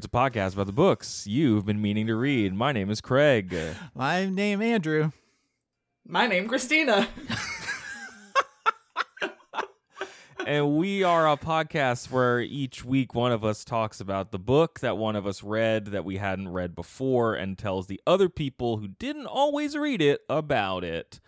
It's a podcast about the books you've been meaning to read. My name is Craig. My name Andrew. My name Christina. and we are a podcast where each week one of us talks about the book that one of us read that we hadn't read before and tells the other people who didn't always read it about it.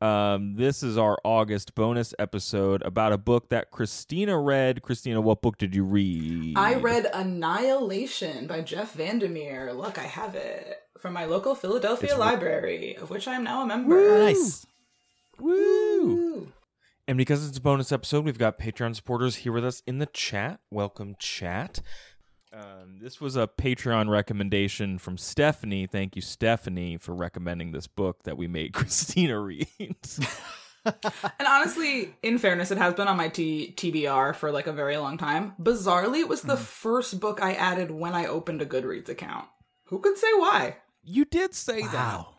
Um, this is our August bonus episode about a book that Christina read. Christina, what book did you read? I read Annihilation by Jeff VanderMeer. Look, I have it from my local Philadelphia It's re- library, of which I am now a member. Nice. Woo! Ooh. And because it's a bonus episode, we've got Patreon supporters here with us in the chat. Welcome, chat. Um, this was a Patreon recommendation from Stephanie. Thank you, Stephanie, for recommending this book that we made Christina read. And honestly, in fairness, it has been on my T- TBR for like a very long time. Bizarrely, it was the first book I added when I opened a Goodreads account. Who could say why? you did say that. Wow.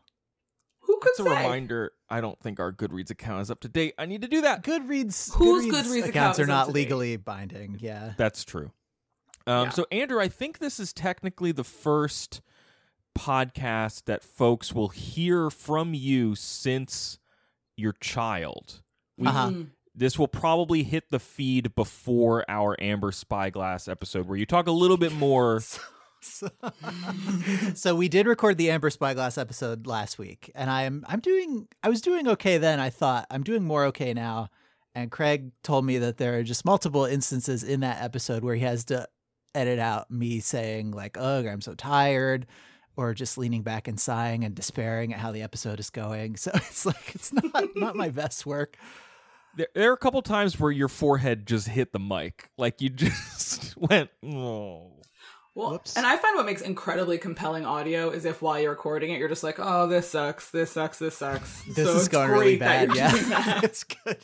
Who could It's a reminder. I don't think our Goodreads account is up to date. I need to do that. Goodreads. Whose Goodreads, Goodreads account accounts are not legally binding. Yeah. That's true. Um, Yeah. So, Andrew, I think this is technically the first podcast that folks will hear from you since your child. We, Uh-huh. Mm. This will probably hit the feed before our Amber Spyglass episode, where you talk a little bit more. So, so we did record the Amber Spyglass episode last week, and I'm I'm doing I was doing okay then. I thought I'm doing more okay now. And Craig told me that there are just multiple instances in that episode where he has to edit out me saying like, "Ugh, I'm so tired," or just leaning back and sighing and despairing at how the episode is going. So it's like it's not not my best work. There, there are a couple times where your forehead just hit the mic, like you just went, "Oh." Well, Whoops. and I find what makes incredibly compelling audio is if while you're recording it, you're just like, "Oh, this sucks, this sucks, this sucks." This So is it's going great really bad. you're Yeah, it's good.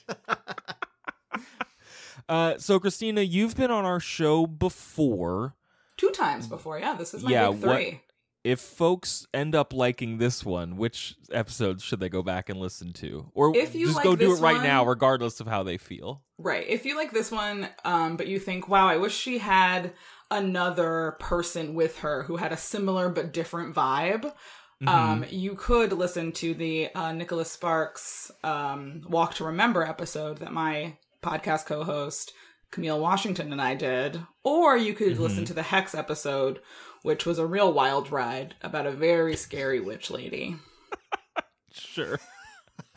Uh, so, Christina, you've been on our show before. Two times before, yeah. This is my Yeah, big what- three. If folks end up liking this one, which episodes should they go back and listen to, or If you just like go do it right one- now, regardless of how they feel? Right. If you like this one, um, but you think, wow, I wish she had another person with her who had a similar but different vibe. Mm-hmm. Um, you could listen to the uh, Nicholas Sparks um, Walk to Remember episode that my podcast co host Camille Washington and I did. Or you could Mm-hmm. listen to the Hex episode, which was a real wild ride about a very scary witch lady. Sure.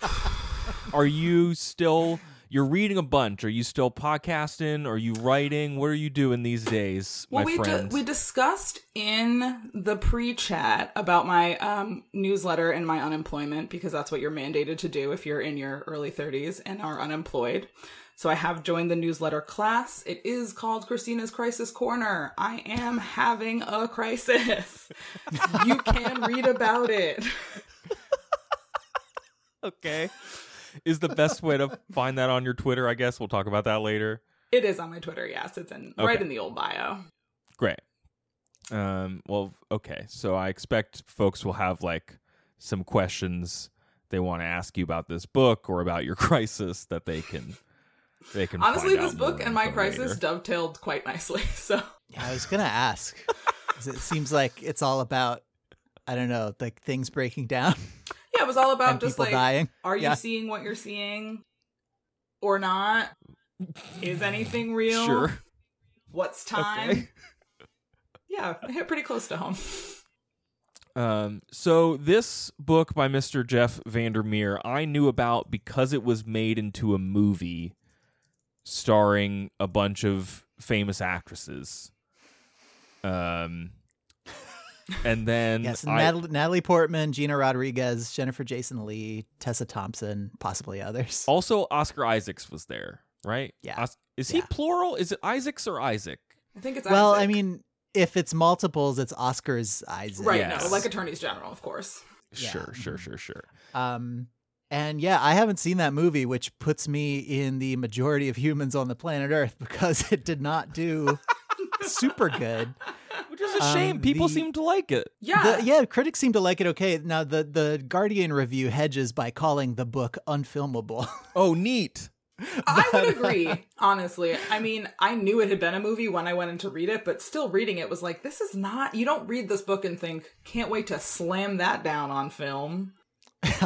are you still? You're reading a bunch. Are you still podcasting? Are you writing? What are you doing these days, Well, my we friend? we discussed in the pre-chat about my um, newsletter and my unemployment because that's what you're mandated to do if you're in your early 30s and are unemployed. So I have joined the newsletter class. It is called Christina's Crisis Corner. I am having a crisis. you can read about it. okay. Is the best way to find that on your Twitter? I guess we'll talk about that later. It is on my Twitter. Yes, it's in right in the old bio. Great. Um, well, okay. So I expect folks will have like some questions they want to ask you about this book or about your crisis that they can they can Honestly, find this out book and my crisis later. dovetailed quite nicely. So yeah, I was gonna ask. 'cause It seems like it's all about I don't know, like things breaking down yeah, it was all about just like dying. Are you Yeah. seeing what you're seeing or not? Is anything real? Sure. What's time? Okay. Yeah, hit pretty close to home. Um, so this book by Mr. Jeff VanderMeer, I knew about because it was made into a movie starring a bunch of famous actresses. Um, and then Yes, I- Natalie, Natalie Portman, Gina Rodriguez, Jennifer Jason Leigh, Tessa Thompson, possibly others. also Oscar Isaacs was there, right? Yeah. Os- is he Yeah. plural? Is it Isaacs or Isaac? I think it's well, Isaac. I mean, if it's multiples, it's Oscars Isaac. right? Yes. No, like attorneys general, of course. Yeah. Sure, sure, sure, sure. Um, and yeah, I haven't seen that movie, which puts me in the majority of humans on the planet Earth because it did not do super good. Which a shame. Um, People the- seem to like it. Yeah, The, yeah, critics seem to like it okay. Now, the the Guardian review hedges by calling the book unfilmable. Oh, neat. I would agree. Honestly, I mean, I knew it had been a movie when I went in to read it, but still reading it was like, this is not. You don't read this book and think, can't wait to slam that down on film.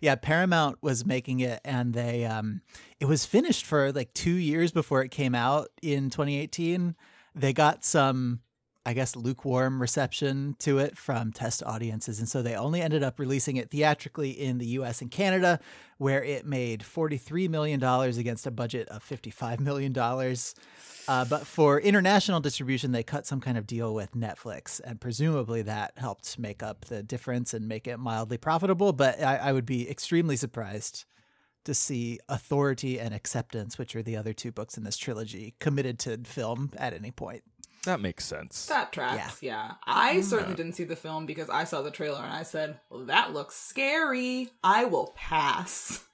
yeah, Paramount was making it, and they um, it was finished for like two years before it came out in 2018. They got some, I guess, lukewarm reception to it from test audiences, and so they only ended up releasing it theatrically in the U.S. and Canada, where it made 43 million dollars against a budget of 55 million dollars. Uh, but for international distribution, they cut some kind of deal with Netflix, and presumably that helped make up the difference and make it mildly profitable. But I, I would be extremely surprised to see Authority and Acceptance, which are the other two books in this trilogy, committed to film at any point. That makes sense. That tracks. Yeah. I certainly didn't see the film because I saw the trailer and I said, well, that looks scary. I will pass.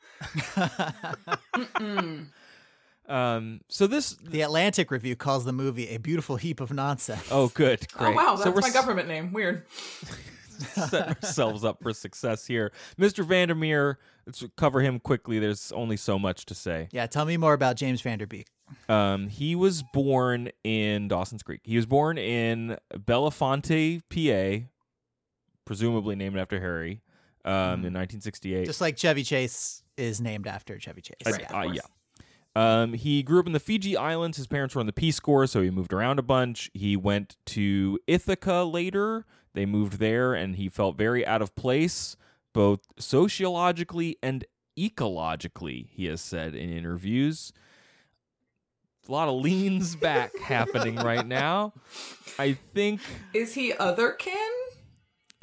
Um, so this. The Atlantic Review calls the movie a beautiful heap of nonsense. Oh, good, great. Oh, wow. That's so we're my s- government name. Weird. set ourselves up for success here. Mr. VanderMeer, let's cover him quickly. There's only so much to say. Yeah, tell me more about James Vanderbeek. Um, he was born in Dawson's Creek. He was born in Bellefonte, PA, presumably named after Harry, um, in 1968. Just like Chevy Chase is named after Chevy Chase. Uh, Right, of uh, yeah. Um, he grew up in the Fiji Islands. His parents were on the Peace Corps, so he moved around a bunch. He went to Ithaca later. They moved there, and he felt very out of place, both sociologically and ecologically, he has said in interviews. A lot of leans back happening right now. I think Is he other kin?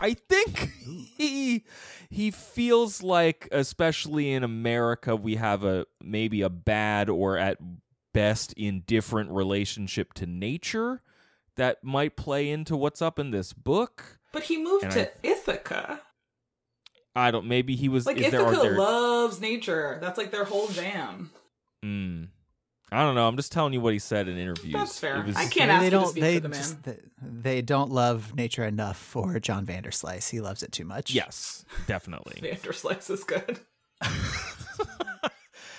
I think he he feels like, especially in America, we have a maybe a bad or at best indifferent relationship to nature that might play into what's up in this book. But he moved And to Ithaca. I don't. Maybe he was. Like is there, Ithaca are there, loves nature. That's like their whole jam. Mm. I don't know. I'm just telling you what he said in interviews. That's fair. Was- I can't They ask you don't. speak They for the man. just they, they don't love nature enough for John Vanderslice. He loves it too much. Yes, definitely. Vanderslice is good.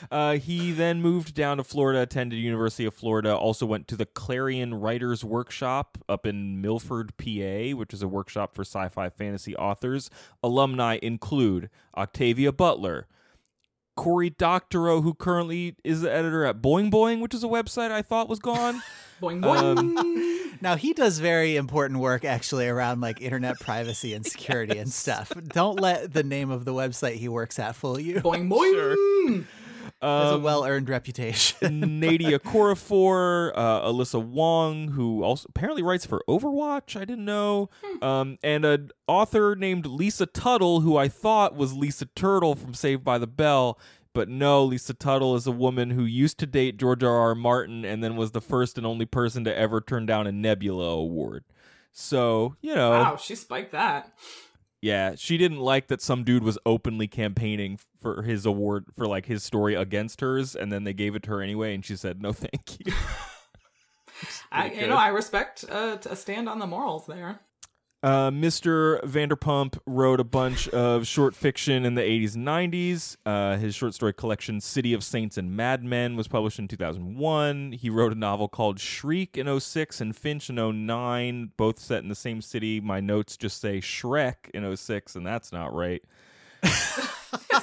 Uh, he then moved down to Florida, attended University of Florida, also went to the Clarion Writers Workshop up in Milford, PA, which is a workshop for sci-fi fantasy authors. Alumni include Octavia Butler, Cory Doctorow, who currently is the editor at Boing Boing, which is a website I thought was gone. Boing boing. Um, Now he does very important work actually around like internet privacy and security and stuff. Don't let the name of the website he works at fool you. boing boing. Has a Um, well earned reputation. Nnedi Okorafor, uh, Alyssa Wong, who also apparently writes for Overwatch. I didn't know. Um, and an author named Lisa Tuttle, who I thought was Lisa Turtle from Saved by the Bell. But no, Lisa Tuttle is a woman who used to date George R. R. Martin and then was the first and only person to ever turn down a Nebula award. So, you know, Wow, she spiked that. Yeah, she didn't like that some dude was openly campaigning for his award for like his story against hers, and then they gave it to her anyway, and she said no, thank you. I, you know, I respect uh, a stand on the morals there. Uh, Mr. Vanderpump wrote a bunch of short fiction in the 80s and 90s. Uh, his short story collection, City of Saints and Madmen, was published in 2001. He wrote a novel called Shriek in 06 and Finch in 09, both set in the same city. My notes just say Shrek in 06, and that's not right.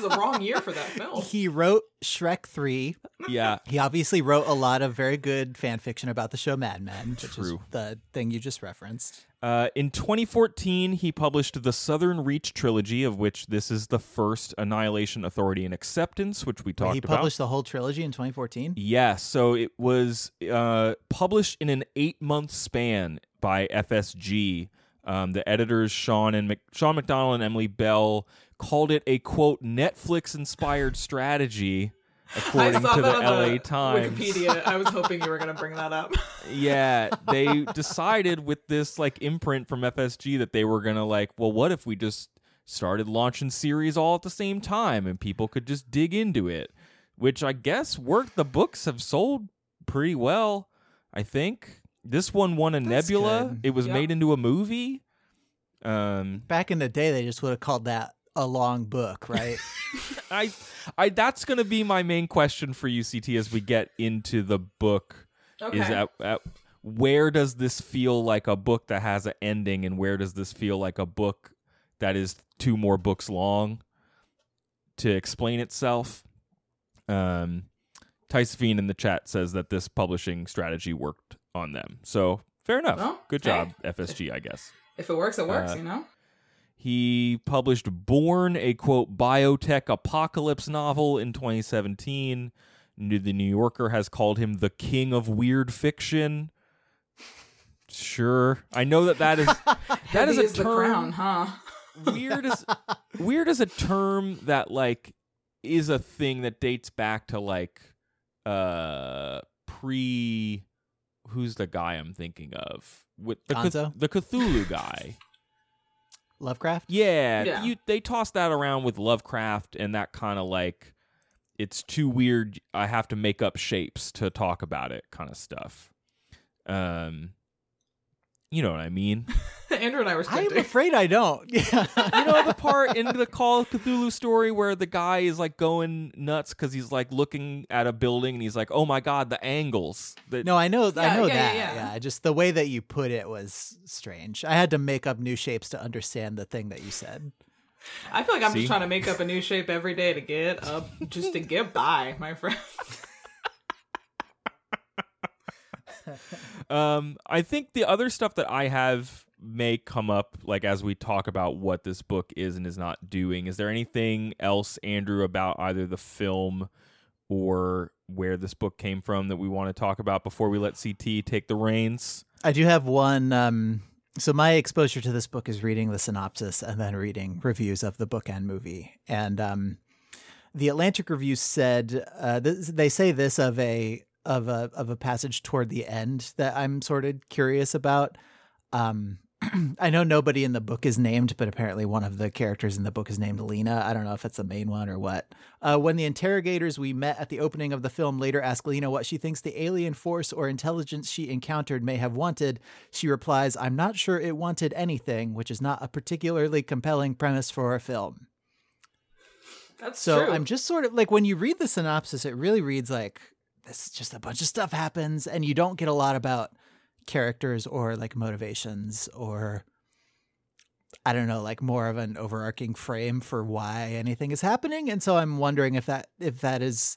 it's the wrong year for that film. He wrote Shrek 3. Yeah. He obviously wrote a lot of very good fan fiction about the show Mad Men, which is the thing you just referenced. Uh, in 2014, he published the Southern Reach trilogy, of which this is the first Annihilation, Authority, and Acceptance, which we talked about. he about. published the whole trilogy in 2014. Yes, so it was uh, published in an eight-month span by FSG. Um, the editors Sean and Mc- Sean McDonald and Emily Bell called it a quote Netflix-inspired strategy, according I saw to the on LA the Times. Wikipedia. I was hoping you were going to bring that up. yeah, they decided with this like imprint from FSG that they were gonna like, well, what if we just started launching series all at the same time and people could just dig into it, which I guess worked. The books have sold pretty well. I think this one won a That's Nebula. good. It was Yeah. made into a movie. Um, Back in the day, they just would have called that a long book, right? I, I that's gonna be my main question for UCT as we get into the book. Okay. is at, at where does this feel like a book that has an ending and where does this feel like a book that is two more books long to explain itself um Tysophine in the chat says that this publishing strategy worked on them so fair enough Well, good hey. job fsg i guess if it works, it works, Uh, you know? He published Borne, a quote biotech apocalypse novel in 2017. The New Yorker has called him the king of weird fiction. Sure, I know that that is that is a as the crown, term. huh? Weird is weird is a term that like is a thing that dates back to like uh pre who's the guy I'm thinking of with the Cth- Gonzo? the Cthulhu guy. Lovecraft? Yeah, Yeah. You, they toss that around with Lovecraft and that kind of like it's too weird. I have to make up shapes to talk about it, kind of stuff. Um, you know what I mean? Andrew and I were I'm afraid I don't. Yeah. you know the part in the Call of Cthulhu story where the guy is like going nuts because he's like looking at a building and he's like, "Oh my god, the angles!" That No, I know. I know yeah, that. yeah, yeah. Just the way that you put it was strange. I had to make up new shapes to understand the thing that you said. I feel like I'm See? just trying to make up a new shape every day to get up, just to get by, my friend. Um, I think the other stuff that I have may come up like as we talk about what this book is and is not doing. Is there anything else, Andrew, about either the film or where this book came from that we want to talk about before we let CT take the reins? I do have one. Um, so my exposure to this book is reading the synopsis and then reading reviews of the book and movie. And um, the Atlantic Review said uh, th- they say this of a of a of a passage toward the end that I'm sort of curious about. Um, I know nobody in the book is named, but apparently one of the characters in the book is named Lena. I don't know if it's the main one or what. Uh, when the interrogators we met at the opening of the film later ask Lena what she thinks the alien force or intelligence she encountered may have wanted, she replies, I'm not sure it wanted anything, which is not a particularly compelling premise for a film. That's So true. I'm just sort of like when you read the synopsis, it really reads like this just a bunch of stuff happens and you don't get a lot about characters or like motivations or I don't know, like more of an overarching frame for why anything is happening. And so I'm wondering if that if that is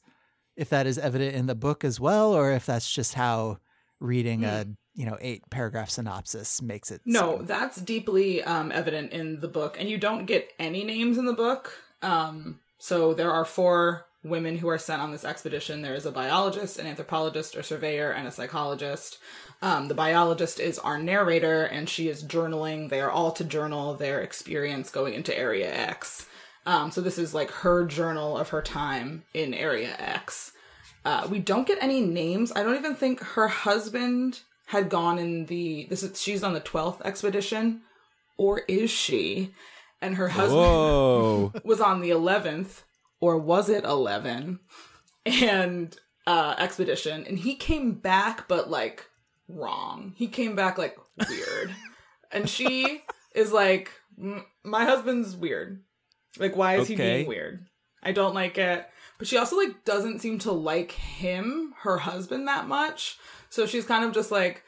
if that is evident in the book as well, or if that's just how reading a you know eight paragraph synopsis makes it. No, seem. that's deeply um, evident in the book, and you don't get any names in the book. Um, so there are four women who are sent on this expedition. There is a biologist, an anthropologist, a surveyor, and a psychologist. Um, the biologist is our narrator, and she is journaling. They are all to journal their experience going into Area X. Um, so this is like her journal of her time in Area X. Uh, we don't get any names. I don't even think her husband had gone in the. This is she's on the twelfth expedition, or is she? And her husband was on the eleventh, or was it eleven? And uh, expedition, and he came back, but like wrong. He came back like weird, and she is like, my husband's weird. Like, why is he being weird? I don't like it. But she also like doesn't seem to like him, her husband, that much. So she's kind of just like,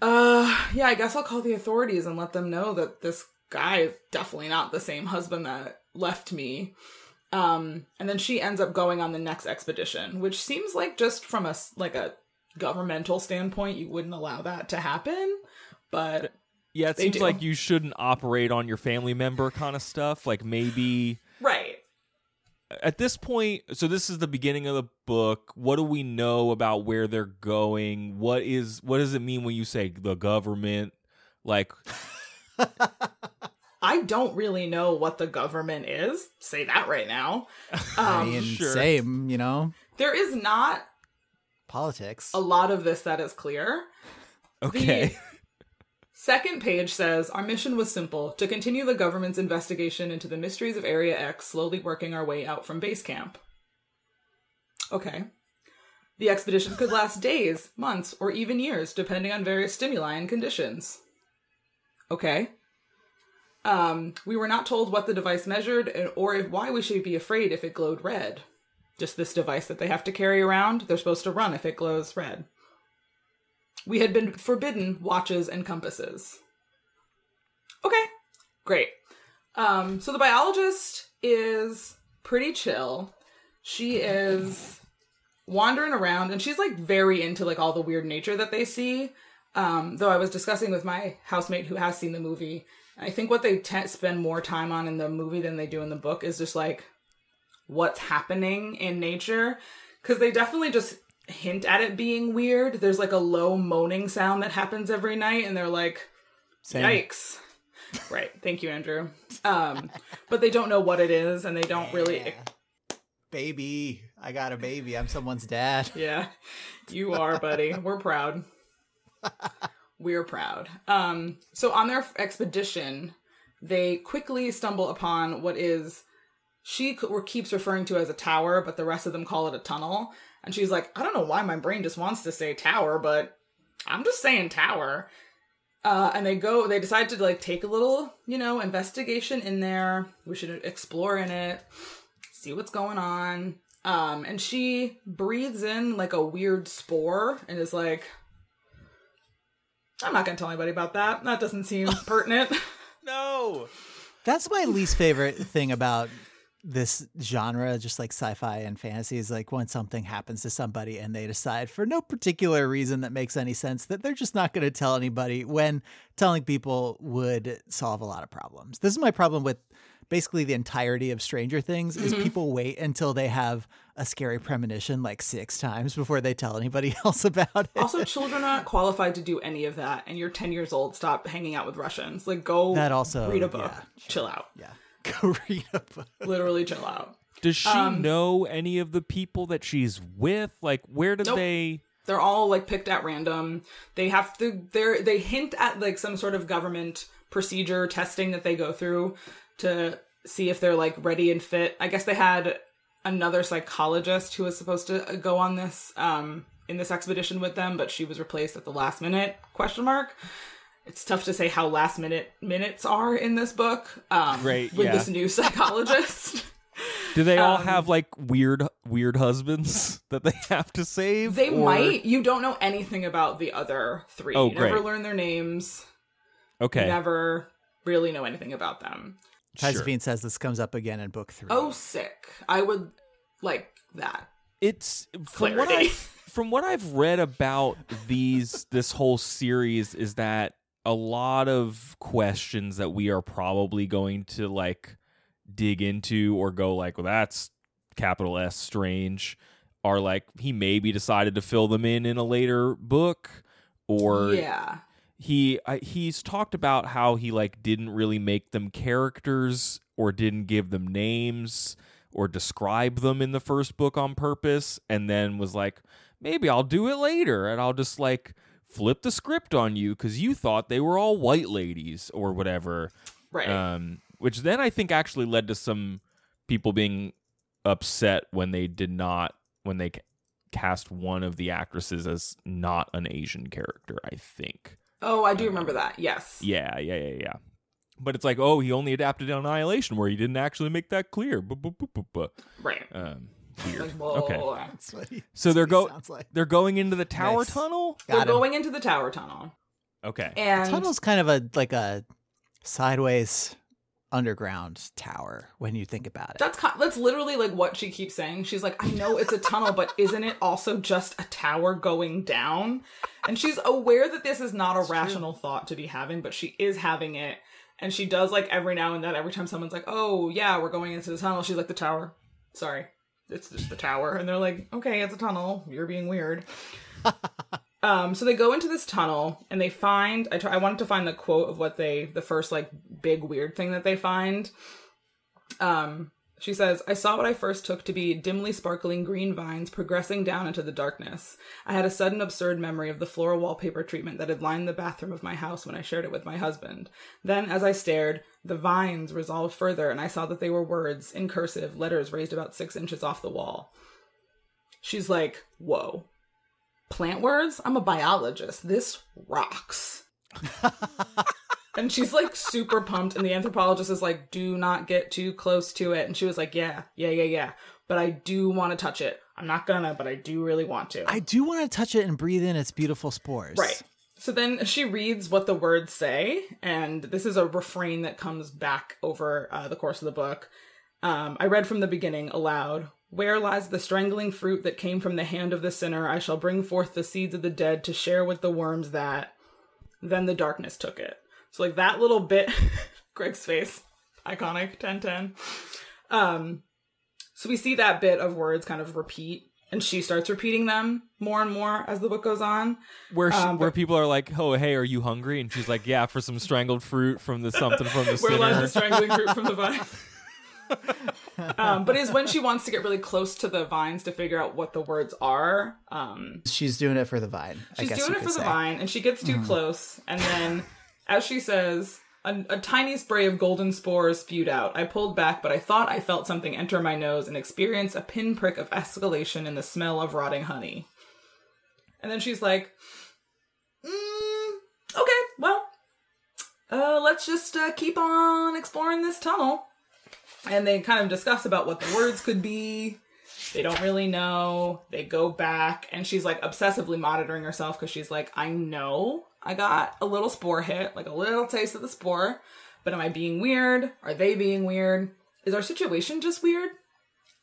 uh, yeah, I guess I'll call the authorities and let them know that this guy is definitely not the same husband that left me. Um, and then she ends up going on the next expedition, which seems like just from a s- like a governmental standpoint, you wouldn't allow that to happen. But Yeah, it They seems do. like you shouldn't operate on your family member kind of stuff. Like maybe right, at this point, so this is the beginning of the book. What do we know about where they're going? What is what does it mean when you say the government? Like I don't really know what the government is. Say that right now. I Um, mean, sure. same, you know, there is not politics. a lot of this that is clear. okay. Second page says Our mission was simple to continue the government's investigation into the mysteries of Area X, slowly working our way out from base camp. Okay. The expedition could last days, months, or even years, depending on various stimuli and conditions. Okay. Um, we were not told what the device measured or if, why we should be afraid if it glowed red. Just this device that they have to carry around. They're supposed to run if it glows red. We had been forbidden watches and compasses. Okay, great. Um, so the biologist is pretty chill. She is wandering around and she's like very into like all the weird nature that they see. Um, though I was discussing with my housemate who has seen the movie, I think what they te- spend more time on in the movie than they do in the book is just like what's happening in nature because they definitely just hint at it being weird. There's like a low moaning sound that happens every night, and they're like, Same. "Yikes!" right? Thank you, Andrew. Um, but they don't know what it is, and they don't really. Baby, I got a baby. I'm someone's dad. Yeah, you are, buddy. We're proud. We're proud. Um, so on their expedition, they quickly stumble upon what is she keeps referring to as a tower, but the rest of them call it a tunnel. And she's like, I don't know why my brain just wants to say tower, but I'm just saying tower. Uh, and they go, they decide to like take a little, you know, investigation in there. We should explore in it, see what's going on. Um, and she breathes in like a weird spore and is like, I'm not gonna tell anybody about that. That doesn't seem pertinent. no. That's my least favorite thing about this genre, just like sci-fi and fantasy, is like when something happens to somebody and they decide for no particular reason that makes any sense that they're just not going to tell anybody when telling people would solve a lot of problems. This is my problem with basically the entirety of Stranger Things is people wait until they have a scary premonition like six times before they tell anybody else about it. also, children are not qualified to do any of that, and you're 10 years old. Stop hanging out with Russians. Like, go That also- read a book. yeah, Chill out. yeah. Go read a book. Literally, chill out. Does she Um, know any of the people that she's with? Like, where did Nope. they? They're all like picked at random. They have to. They're they hint at like some sort of government procedure testing that they go through to see if they're like ready and fit. I guess they had another psychologist who was supposed to go on this um in this expedition with them, but she was replaced at the last minute? Question mark. It's tough to say how last minute minutes are in this book. Um, Right, with yeah. this new psychologist. Do they all Um, have like weird, weird husbands that they have to save? They or- might. You don't know anything about the other three. Oh, you never learn their names. Okay. Never really know anything about them. Sure. Josephine says this comes up again in book three. Oh, sick. I would like that. it's from what I from what I've read about these this whole series is that a lot of questions that we are probably going to like dig into or go like, well, that's capital S strange, are like he maybe decided to fill them in in a later book, or yeah. He I, he's talked about how he like didn't really make them characters or didn't give them names or describe them in the first book on purpose and then was like maybe I'll do it later and I'll just like flip the script on you cuz you thought they were all white ladies or whatever Right. um which then I think actually led to some people being upset when they did not when they cast one of the actresses as not an Asian character I think oh, I do remember that. Yes. yeah, yeah, yeah, yeah. But it's like, oh, he only adapted Annihilation, where he didn't actually make that clear. Right. Um, weird. Okay, That's what he, so they're what go like. they're going into the tower Nice. tunnel. They're him. going into the tower tunnel. Okay, And Tunnel's kind of a like a sideways underground tower when you think about it. That's that's literally like what she keeps saying. She's like, I know it's a tunnel, but isn't it also just a tower going down? And she's aware that this is not a rational thought to be having, but she is having it. And she does like every now and then, every time someone's like, "Oh yeah, we're going into the tunnel," she's like, "The tower." Sorry, it's just the tower. And they're like, "Okay, it's a tunnel. You're being weird." Um, so they go into this tunnel and they find. I try, I wanted to find the quote of what they the first like big weird thing that they find. Um, she says, "I saw what I first took to be dimly sparkling green vines progressing down into the darkness. I had a sudden absurd memory of the floral wallpaper treatment that had lined the bathroom of my house when I shared it with my husband. Then, as I stared, the vines resolved further, and I saw that they were words in cursive, letters raised about six inches off the wall." She's like, "Whoa." Plant words. I'm a biologist. This rocks. and she's like super pumped. And the anthropologist is like, do not get too close to it. And she was like, yeah, yeah, yeah, yeah. But I do want to touch it. I'm not gonna, but I do really want to. I do want to touch it and breathe in its beautiful spores. Right. So then she reads what the words say, and this is a refrain that comes back over uh, the course of the book. Um, I read from the beginning aloud. Where lies the strangling fruit that came from the hand of the sinner? I shall bring forth the seeds of the dead to share with the worms that. Then the darkness took it. So, like that little bit, Greg's face, iconic, 1010. Um, so we see that bit of words kind of repeat, and she starts repeating them more and more as the book goes on. Where she, Um, where people are like, "Oh, hey, are you hungry?" And she's like, "Yeah, for some strangled fruit from the something from the sinner. Where lies the strangling fruit from the vine? um, but is when she wants to get really close to the vines to figure out what the words are. Um, She's doing it for the vine. I she's doing it for could the vine, and she gets too close, and then, as she says, a, a tiny spray of golden spores spewed out. I pulled back, but I thought I felt something enter my nose and experience a pinprick of escalation in the smell of rotting honey. And then she's like, mm, "Okay, well, uh, let's just uh, keep on exploring this tunnel." And they kind of discuss about what the words could be. They don't really know. They go back, and she's like obsessively monitoring herself because she's like, I know I got a little spore hit, like a little taste of the spore, but am I being weird? Are they being weird? Is our situation just weird?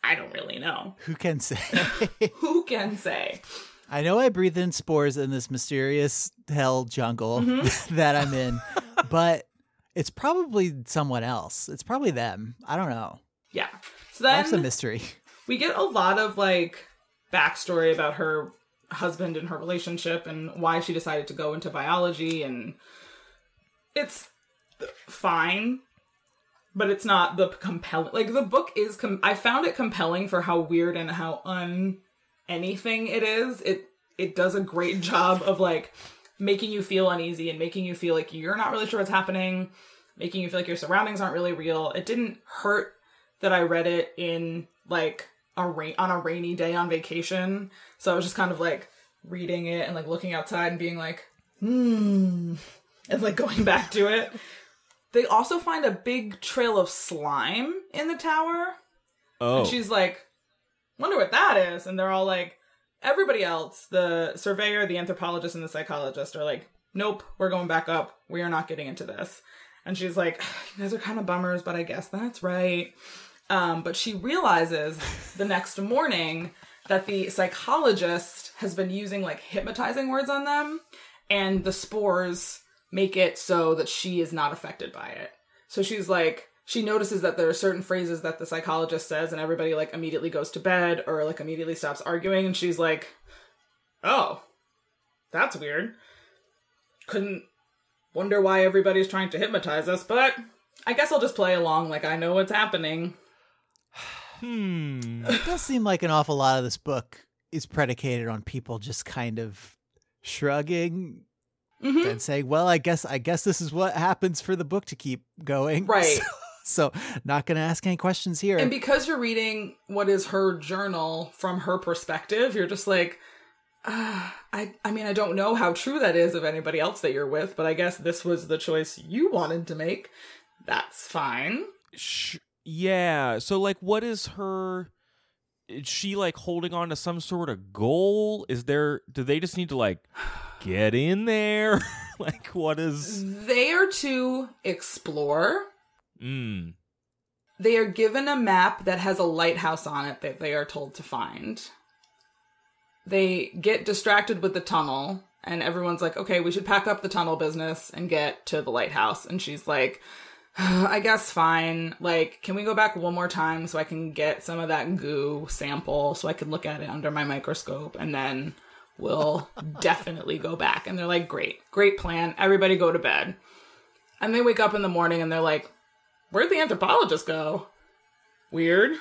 I don't really know. Who can say? Who can say? I know I breathe in spores in this mysterious hell jungle Mm-hmm. that I'm in, but it's probably someone else. It's probably them. I don't know. Yeah. So then Life's a mystery. we get a lot of like backstory about her husband and her relationship and why she decided to go into biology and it's fine but it's not the compelling like the book is com- i found it compelling for how weird and how un anything it is it it does a great job of like making you feel uneasy and making you feel like you're not really sure what's happening making you feel like your surroundings aren't really real it didn't hurt that I read it in like a rain on a rainy day on vacation. So I was just kind of like reading it and like looking outside and being like, hmm, and like going back to it. They also find a big trail of slime in the tower. Oh, And she's like, wonder what that is. And they're all like, everybody else, the surveyor, the anthropologist, and the psychologist are like, nope, we're going back up. We are not getting into this. And she's like, you guys are kind of bummers, but I guess that's right. Um, but she realizes the next morning that the psychologist has been using like hypnotizing words on them, and the spores make it so that she is not affected by it. So she's like, she notices that there are certain phrases that the psychologist says, and everybody like immediately goes to bed or like immediately stops arguing, and she's like, oh, that's weird. Couldn't wonder why everybody's trying to hypnotize us, but I guess I'll just play along like I know what's happening. hmm. It does seem like an awful lot of this book is predicated on people just kind of shrugging Mhm. and saying, "Well, I guess I guess this is what happens for the book to keep going." Right. So, not going to ask any questions here. And because you're reading what is her journal from her perspective, you're just like, ah, I I mean, I don't know how true that is of anybody else that you're with, but I guess this was the choice you wanted to make. That's fine. Sh- yeah. So, like, what is her? Is she like holding on to some sort of goal? Is there? Do they just need to like get in there? like, what is? They are to explore Mm. They are given a map that has a lighthouse on it that they are told to find. They get distracted with the tunnel, and everyone's like, okay, we should pack up the tunnel business and get to the lighthouse. And she's like, I guess fine. Like, can we go back one more time so I can get some of that goo sample so I can look at it under my microscope and then we'll definitely go back. And they're like, great, great plan. Everybody go to bed. And they wake up in the morning and they're like, where'd the anthropologist go? Weird.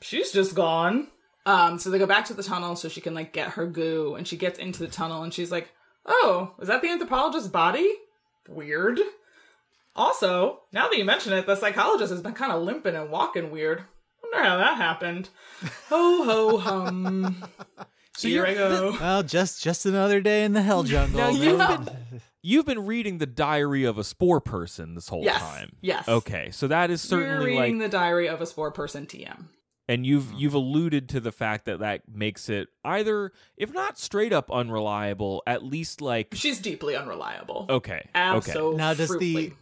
She's just gone. Um, so they go back to the tunnel so she can like get her goo, and she gets into the tunnel and she's like, "Oh, is that the anthropologist's body? Weird." Also, now that you mention it, the psychologist has been kind of limping and walking weird. Wonder how that happened. Ho ho hum. So Here I you're- go. Well, just just another day in the hell jungle. Now you've been you've been reading the diary of a spore person this whole Yes. time. Yes. Okay, so that is You're certainly reading like, the diary of a spore person TM. and you've mm-hmm. you've alluded to the fact that that makes it either, if not straight up unreliable, at least like She's deeply unreliable. okay, Absolutely. okay. Now, does the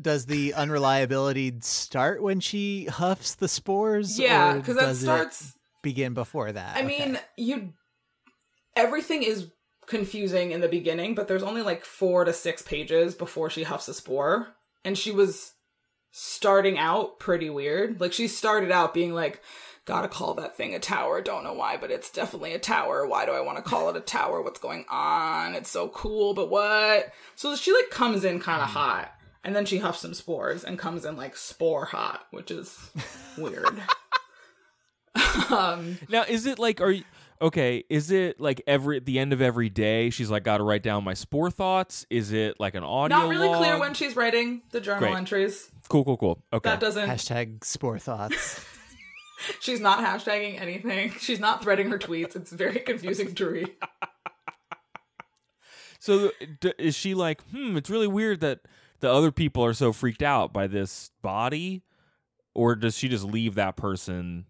does the unreliability start when she huffs the spores? yeah, because that does it starts. begin before that. I Okay. mean, you everything is confusing in the beginning, but there's only like four to six pages before she huffs a spore, and she was starting out pretty weird. Like she started out being like, "Gotta call that thing a tower." Don't know why, but it's definitely a tower. Why do I want to call it a tower? What's going on? It's so cool, but what? So she like comes in kind of hot. And then she huffs some spores and comes in like spore hot, which is weird. um, Now, is it like are you okay? Is it like every at the end of every day she's like got to write down my spore thoughts? Is it like an audio? Not really clear when she's writing the journal Great. entries. Cool, cool, cool. Okay. That doesn't. hashtag spore thoughts. She's not hashtagging anything. She's not threading her tweets. It's very confusing to read. So d- is she like, hmm, it's really weird that the other people are so freaked out by this body, or does she just leave that person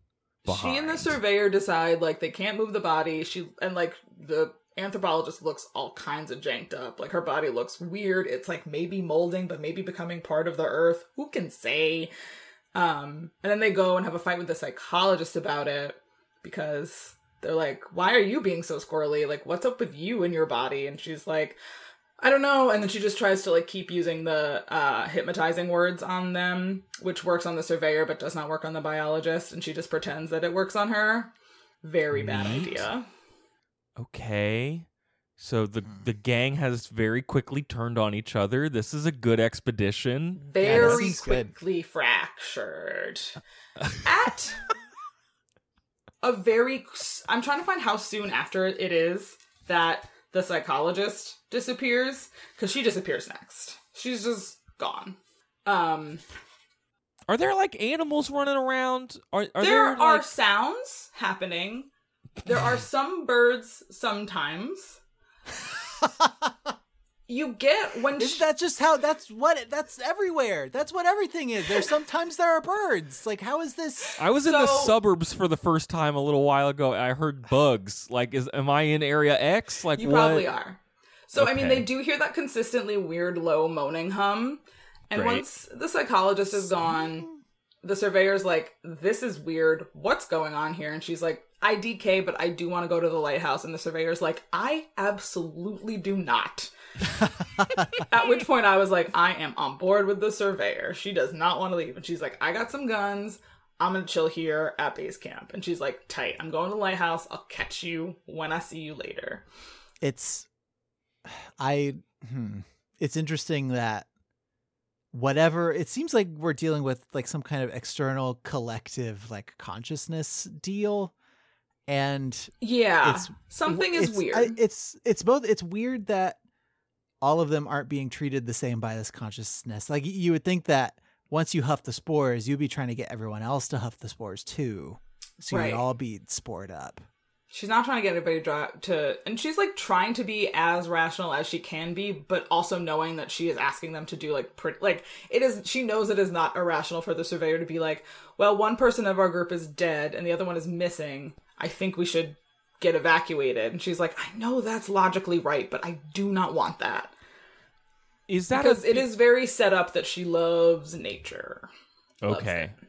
behind? She and the surveyor decide like they can't move the body. She and like the anthropologist looks all kinds of janked up. Like her body looks weird. It's like maybe molding, but maybe becoming part of the earth. Who can say? Um, and then they go and have a fight with the psychologist about it because they're like, "Why are you being so squirrely? Like, what's up with you and your body?" And she's like, "I don't know." And then she just tries to like keep using the uh, hypnotizing words on them, which works on the surveyor but does not work on the biologist. And she just pretends that it works on her. Very bad Neat. idea. Okay. So the Hmm. the gang has very quickly turned on each other. This is a good expedition. Very seems good. quickly fractured. At a very, I'm trying to find how soon after it is that the psychologist disappears because she disappears next. She's just gone. Um, Are there like animals running around? Are, are there there, are like, sounds happening. There are some birds sometimes. you get when Isn't sh- that just how? That's what. it- That's everywhere. That's what everything is. There's sometimes there are birds. Like how is this? I was in the suburbs for the first time a little while ago. and I heard bugs. Like, is am I in area X? Like, You what? probably are. So I mean, they do hear that consistently weird low moaning hum, and Great. once the psychologist is gone, the surveyor's like, "This is weird. What's going on here?" And she's like, "I DK, but I do want to go to the lighthouse." And the surveyor's like, "I absolutely do not." At which point I was like, "I am on board with the surveyor. She does not want to leave." And she's like, "I got some guns." I'm gonna chill here at base camp. And she's like, tight, I'm going to the lighthouse. I'll catch you when I see you later. It's. I. Hmm, it's interesting that whatever it seems like we're dealing with like some kind of external collective like consciousness deal and Yeah, It's- something is it's, weird. I- it's it's both it's weird that all of them aren't being treated the same by this consciousness. Like you would think that once you huff the spores, you'd be trying to get everyone else to huff the spores too, so Right. you'd all be spored up. she's not trying to get anybody to, and she's like trying to be as rational as she can be, but also knowing that she is asking them to do like pretty, like it is. She knows it is not irrational for the surveyor to be like, well, one person of our group is dead and the other one is missing. I think we should get evacuated. And she's like, I know that's logically right, but I do not want that. Is that because a, it is very set up that she loves nature. okay? it.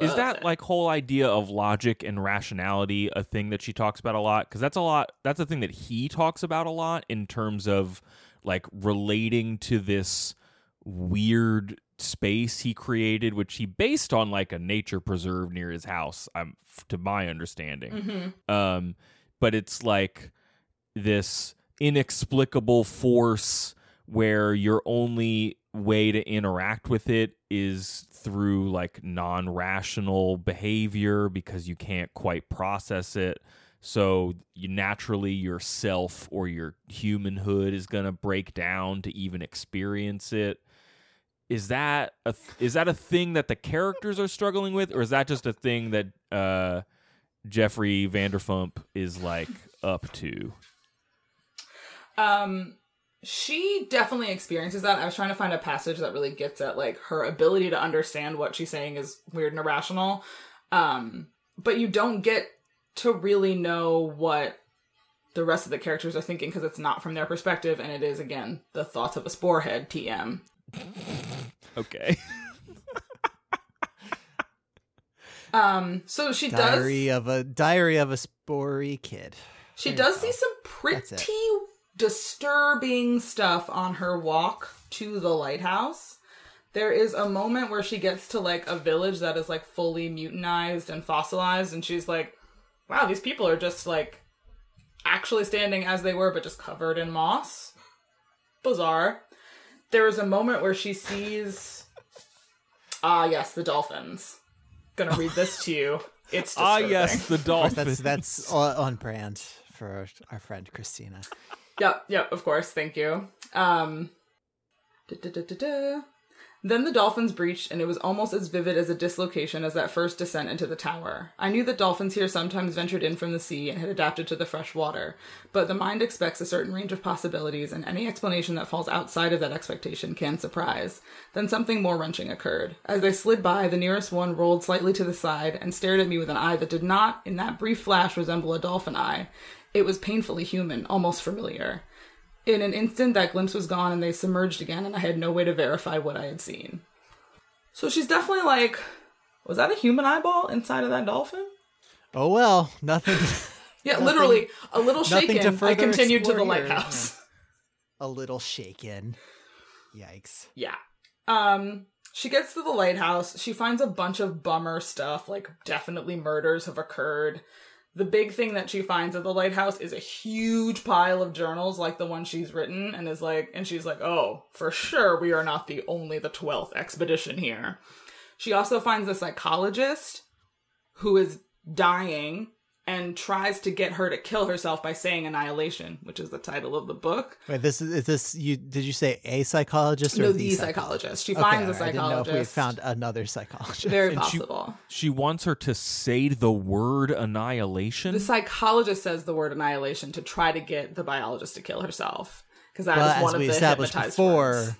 Is Loves that it. like whole idea of logic and rationality a thing that she talks about a lot? Because that's a lot. That's a thing that he talks about a lot in terms of like relating to this weird space he created, which he based on like a nature preserve near his house. I'm to my understanding. Mm-hmm. Um, but it's like this inexplicable force where your only way to interact with it is through like non-rational behavior because you can't quite process it so you naturally yourself or your humanhood is going to break down to even experience it is that a th- is that a thing that the characters are struggling with or is that just a thing that uh Jeffrey Vanderfump is like up to Um, she definitely experiences that. I was trying to find a passage that really gets at like her ability to understand what she's saying is weird and irrational. Um, but you don't get to really know what the rest of the characters are thinking because it's not from their perspective, and it is again the thoughts of a sporehead. TM. Okay Um, so she Diary does. of a Diary of a Spory Kid. She There does see some pretty disturbing stuff on her walk to the lighthouse. There is a moment where she gets to like a village that is like fully mutinized and fossilized, and she's like, wow, these people are just like actually standing as they were, but just covered in moss. Bizarre. There is a moment where she sees, ah, yes, the dolphins. Gonna read this to you. It's ah disturbing. yes the dolphins That's that's on on brand for our friend Christina. Yep, yep, of course. Thank you. Um. Then the dolphins breached, and it was almost as vivid as a dislocation as that first descent into the tower. I knew that dolphins here sometimes ventured in from the sea and had adapted to the fresh water, but the mind expects a certain range of possibilities, and any explanation that falls outside of that expectation can surprise. Then something more wrenching occurred. As they slid by, the nearest one rolled slightly to the side and stared at me with an eye that did not, in that brief flash, resemble a dolphin eye. It was painfully human, almost familiar. In an instant, that glimpse was gone and they submerged again, and I had no way to verify what I had seen. So she's definitely like, was that a human eyeball inside of that dolphin? Oh well, nothing. Yeah, literally, a little nothing shaken. I continued to the lighthouse. a little shaken. Yikes. Yeah. Um, she gets to the lighthouse. She finds a bunch of bummer stuff, like definitely murders have occurred. The big thing that she finds at the lighthouse is a huge pile of journals like the one she's written and is like and she's like, "Oh, for sure we are not the only the 12th expedition here." She also finds a psychologist who is dying and tries to get her to kill herself by saying annihilation, which is the title of the book. Wait, this is, is this you? Did you say a psychologist or No, the, the psych- psychologist. She Okay, finds a all right. I didn't know psychologist. if we found another psychologist. Very And possible. she wants her to say the word annihilation The psychologist says the word annihilation to try to get the biologist to kill herself because that is but one as we of the established hypnotized before, words.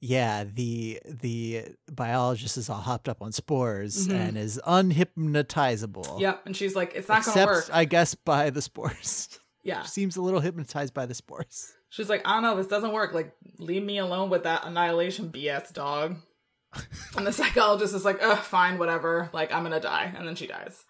Yeah, the the biologist is all hopped up on spores Mhm. and is unhypnotizable. Yep, and she's like, "It's not Except, gonna work." I guess, by the spores. yeah, she Seems a little hypnotized by the spores. she's like, "I don't know, this doesn't work. Like, leave me alone with that annihilation BS, dog." and the psychologist is like, "Ugh, fine, whatever. Like, I'm gonna die," and then she dies.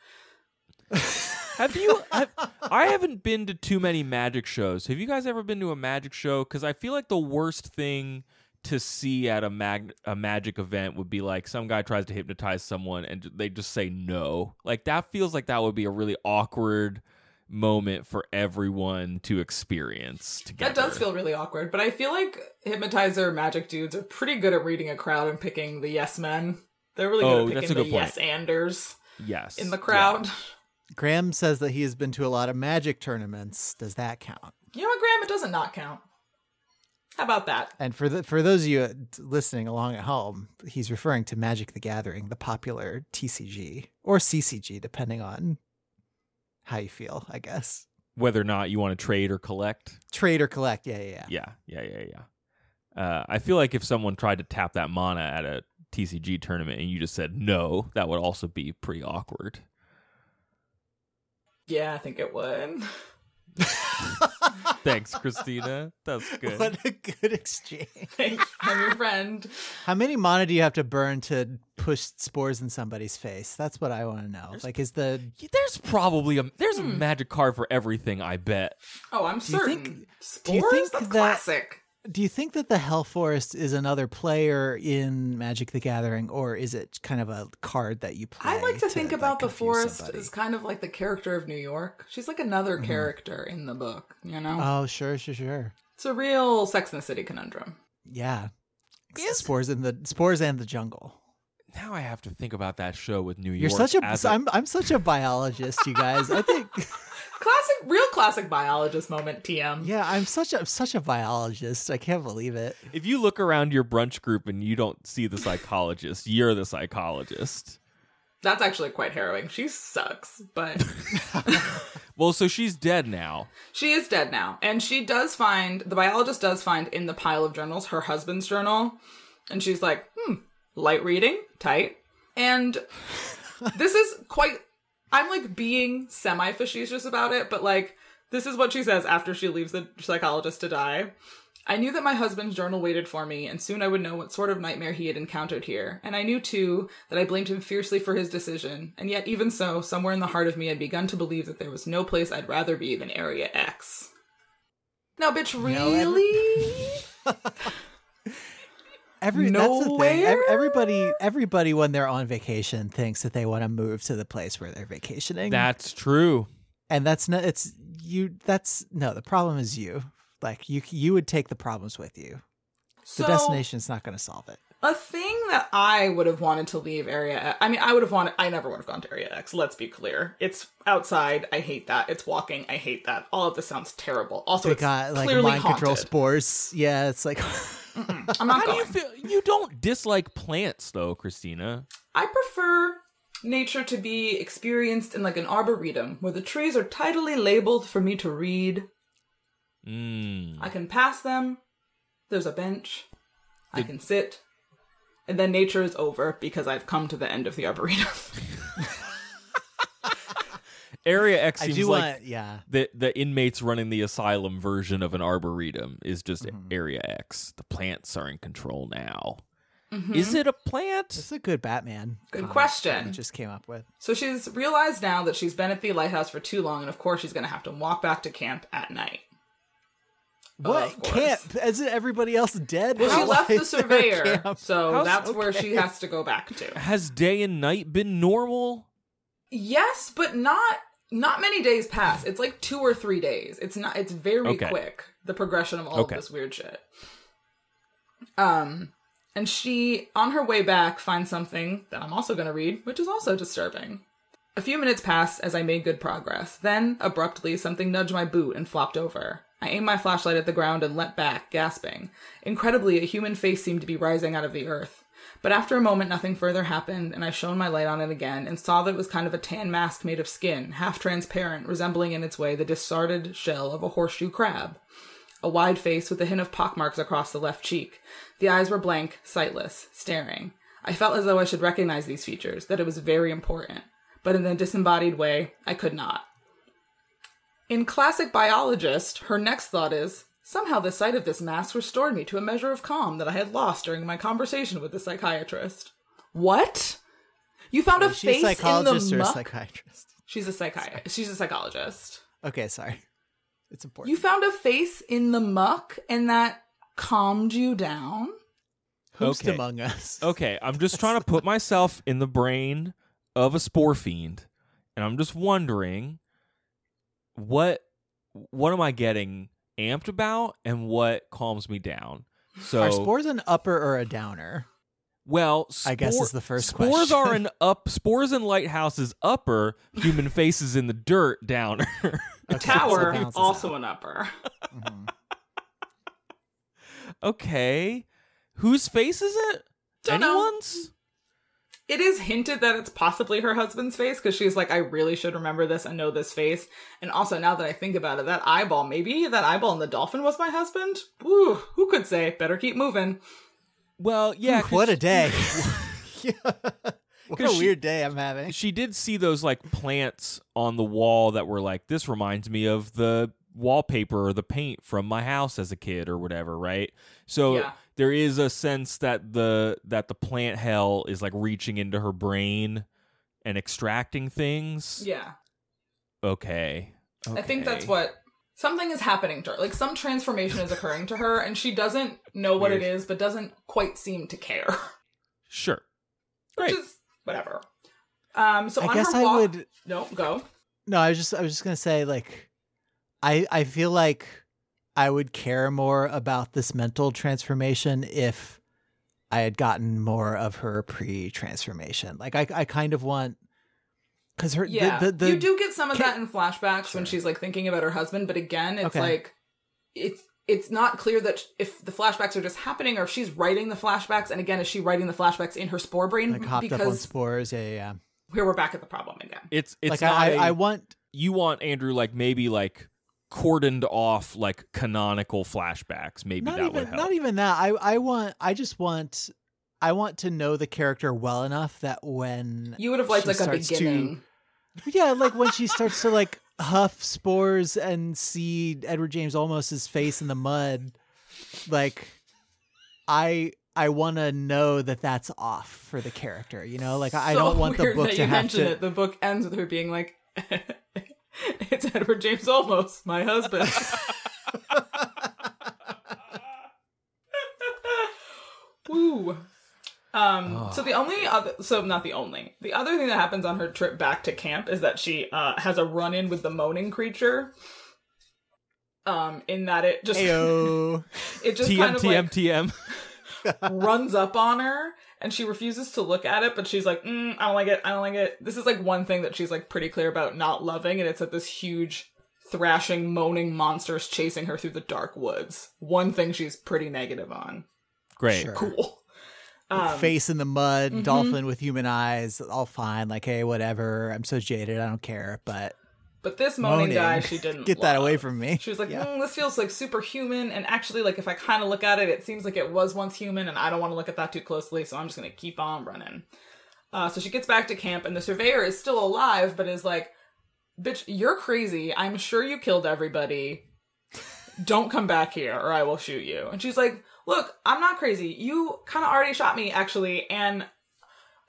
Have you? I've, I haven't been to too many magic shows. Have you guys ever been to a magic show? Because I feel like the worst thing to see at a mag a magic event would be like some guy tries to hypnotize someone and they just say no. Like that feels like that would be a really awkward moment for everyone to experience together. That does feel really awkward, but I feel like hypnotizer magic dudes are pretty good at reading a crowd and picking the yes men. They're really good Oh, at picking a the point. yes anders yes in the crowd. Graham says that he has been to a lot of magic tournaments. Does that count? You know what, Graham? It doesn't not count. How about that? And for the, for those of you listening along at home, he's referring to Magic the Gathering, the popular TCG or CCG, depending on how you feel, I guess. Whether or not you want to trade or collect. Trade or collect, yeah, yeah, yeah. Yeah, yeah, yeah, yeah. Uh, I feel like if someone tried to tap that mana at a TCG tournament and you just said no, that would also be pretty awkward. Yeah, I think it would. Thanks, Christina. That's good. What a good exchange. Thanks, I'm your friend. How many mana do you have to burn to push spores in somebody's face? That's what I want to know. Like, is the There's probably a there's a hmm. magic card for everything. I bet. Oh, I'm you certain. think- Spores? do you think That's that- classic. Do you think that the Hell Forest is another player in Magic the Gathering, or is it kind of a card that you play? I like to think about the forest somebody? as kind of like the character of New York. She's like another mm-hmm. character in the book, you know? Oh, sure, sure, sure. it's a real Sex and the City conundrum. Yeah. Is- spores in the spores and the jungle. Now I have to think about that show with New York. You're such a as I'm I'm such a biologist, you guys. I think Classic, real classic biologist moment, TM. yeah, I'm such a such a biologist. I can't believe it. If you look around your brunch group and you don't see the psychologist, you're the psychologist. That's actually quite harrowing. She sucks, but Well, so she's dead now. she is dead now. And she does find, the biologist does find in the pile of journals her husband's journal. And she's like, hmm, light reading, tight. And this is quite, I'm like being semi facetious about it, but like, this is what she says after she leaves the psychologist to die. I knew that my husband's journal waited for me, and soon I would know what sort of nightmare he had encountered here. And I knew, too, that I blamed him fiercely for his decision. And yet, even so, somewhere in the heart of me had begun to believe that there was no place I'd rather be than Area X. Now, bitch, really? Every that's the thing. Nowhere? Everybody everybody when they're on vacation thinks that they want to move to the place where they're vacationing. That's true. and that's not it's you that's no, the problem is you. Like you you would take the problems with you. The so, destination's not going to solve it. a thing that I would have wanted to leave Area X. I mean, I would have wanted, I never would have gone to Area X, let's be clear. It's outside. I hate that. It's walking. I hate that. All of this sounds terrible. Also, They it's got like clearly mind control haunted. spores. Yeah, it's like I'm not How do you feel? You don't dislike plants, though, Christina. I prefer nature to be experienced in like an arboretum where the trees are tidily labeled for me to read. Mm. I can pass them. There's a bench. I can sit. And then nature is over because I've come to the end of the arboretum. Area X I seems do like want yeah. the the inmates running the asylum version of an arboretum is just Mm-hmm. Area X. The plants are in control now. Mm-hmm. Is it a plant? This is a good Batman. Good comic question. that I just came up with. so she's realized now that she's been at the lighthouse for too long, and of course she's going to have to walk back to camp at night. What Of course. camp? Isn't everybody else dead? Well, she How left is the there a surveyor, camp? so How's- that's where she okay. has to go back to. Has day and night been normal? Yes, but not not many days pass. It's like two or three days. It's not. It's very Okay. quick. The progression of all Okay. of this weird shit. Um, and she on her way back finds something that I'm also going to read, which is also disturbing. A few minutes pass as I made good progress. Then, abruptly, something nudged my boot and flopped over. I aimed my flashlight at the ground and leapt back, gasping. Incredibly, a human face seemed to be rising out of the earth. But after a moment, nothing further happened, and I shone my light on it again and saw that it was kind of a tan mask made of skin, half transparent, resembling in its way the discarded shell of a horseshoe crab. A wide face with a hint of pockmarks across the left cheek. The eyes were blank, sightless, staring. I felt as though I should recognize these features, that it was very important. But in a disembodied way, I could not. In classic biologist, her next thought is somehow the sight of this mask restored me to a measure of calm that I had lost during my conversation with the psychiatrist. What? You found a Is she a face in the psychologist or a muck? psychiatrist? She's a psychiatrist. She's a psychologist. Okay, sorry. It's important. You found a face in the muck, and that calmed you down. Who's Okay. among us? Okay, I'm just trying to put myself in the brain of a spore fiend, and I'm just wondering what what am I getting amped about, and what calms me down. So, Are spores an upper or a downer? well, I guess spore- is the first spores question. are an up. Spores and lighthouses upper, human faces in the dirt downer. Okay, Tower, balances also out. an upper. Mhm. okay, whose face is it? Don't know. Anyone's? It is hinted that it's possibly her husband's face because she's like, I really should remember this and know this face. And also, now that I think about it, that eyeball, maybe that eyeball in the dolphin was my husband? Ooh, who could say? Better keep moving. Well, yeah. 'cause What a day. Yeah. What a she- weird day I'm having. she did see those like plants on the wall that were like this reminds me of the wallpaper or the paint from my house as a kid or whatever, right? So Yeah. There is a sense that the that the plant hell is like reaching into her brain and extracting things. Yeah. Okay. I think that's what something is happening to her. Like some transformation is occurring to her, and she doesn't know what it Weird. is, but doesn't quite seem to care. Sure. Which Great. is whatever. Um. So I on guess her I walk, would No, go. No, I was just I was just gonna say like I I feel like I would care more about this mental transformation if I had gotten more of her pre-transformation. Like I I kind of want because her Yeah, the, the, the you do get some of Ca- that in flashbacks when she's like thinking about her husband, but again, it's Okay. like it's it's not clear that if the flashbacks are just happening or if she's writing the flashbacks. And again, is she writing the flashbacks in her spore brain? like hopped up on because spores. Yeah, yeah. yeah. here we're back at the problem again. It's it's like not I, a- I I want you want Andrew like maybe like cordoned off like canonical flashbacks. Maybe not that would help. not even that. I I want I just want I want to know the character well enough that when You would have liked like a starts to- beginning. Yeah, like when she starts to like huff spores and see Edward James Olmos's face in the mud, like I I want to know that that's off for the character. You know, like I I don't want the book that to you have mention to. it. The book ends with her being like, "It's Edward James Olmos, my husband." Woo. Um, so the only other, so not the only, the other thing that happens on her trip back to camp is that she uh, has a run in with the moaning creature. Um, in that it just Ayo. it just TM kind of TM like TM. runs up on her and she refuses to look at it but she's like mm, i don't like it i don't like it this is like one thing that she's like pretty clear about not loving and it's that this huge thrashing moaning monsters chasing her through the dark woods one thing she's pretty negative on Great. Sure. cool um, Face in the mud, mhm. dolphin with human eyes, all fine. Like, hey, whatever. I'm so jaded, I don't care. But but this moaning, moaning. guy she didn't Get that away from me. she was like Yeah. mm, this feels like superhuman and actually like if i kind of look at it it seems like it was once human and i don't want to look at that too closely so i'm just gonna keep on running. Uh, so she gets back to camp and the surveyor is still alive but is like bitch you're crazy. I'm sure you killed everybody. Don't come back here or i will shoot you. And she's like look i'm not crazy. You kind of already shot me actually and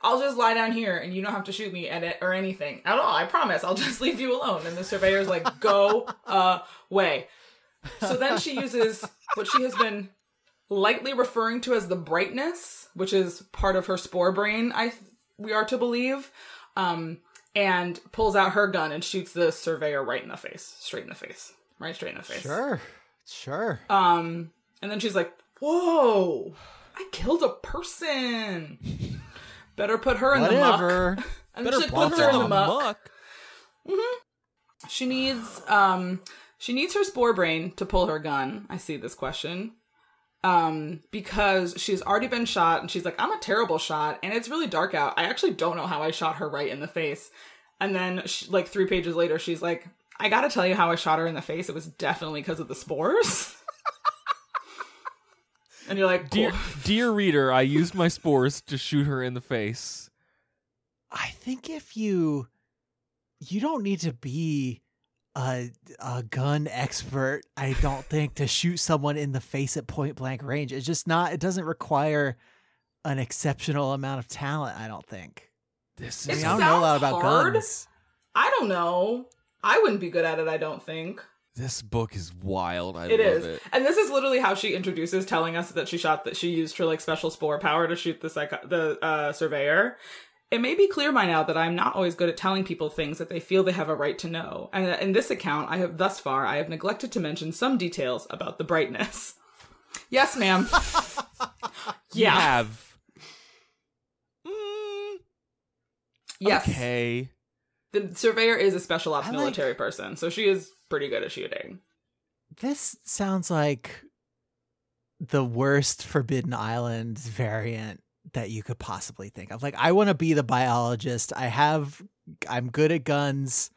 I'll just lie down here and you don't have to shoot me at it or anything at all. I promise. I'll just leave you alone. And the surveyor's like, go away. So then she uses what she has been lightly referring to as the brightness, which is part of her spore brain, I we are to believe, um, and pulls out her gun and shoots the surveyor right in the face, straight in the face, right straight in the face. sure, sure. Um, and then she's like, "Whoa, I killed a person. Better put her in the muck." And Better she put her in the muck. muck. She needs um she needs her spore brain to pull her gun. I see this question. Um because she's already been shot and she's like I'm a terrible shot and it's really dark out. I actually don't know how I shot her right in the face. And then she, like 3 pages later she's like I got to tell you how I shot her in the face. It was definitely because of the spores. and you're like, Dear cool. dear reader, I used my spores to shoot her in the face. I think if you you don't need to be a a gun expert, I don't think, to shoot someone in the face at point blank range. It's just not it doesn't require an exceptional amount of talent, I don't think. This I, mean, is I don't know a lot about hard. guns. I don't know. I wouldn't be good at it, I don't think. This book is wild. I It love is, it. and this is literally how she introduces, telling us that she shot that she used her like special spore power to shoot the psycho- the uh, surveyor. It may be clear by now that I'm not always good at telling people things that they feel they have a right to know, and that in this account, I have thus far I have neglected to mention some details about the brightness. Yes, ma'am. You yeah. have Mm, Yes. Okay. The surveyor is a special ops like- military person, so she is pretty good at shooting. This sounds like the worst Forbidden Island variant that you could possibly think of. Like I want to be the biologist. I have I'm good at guns,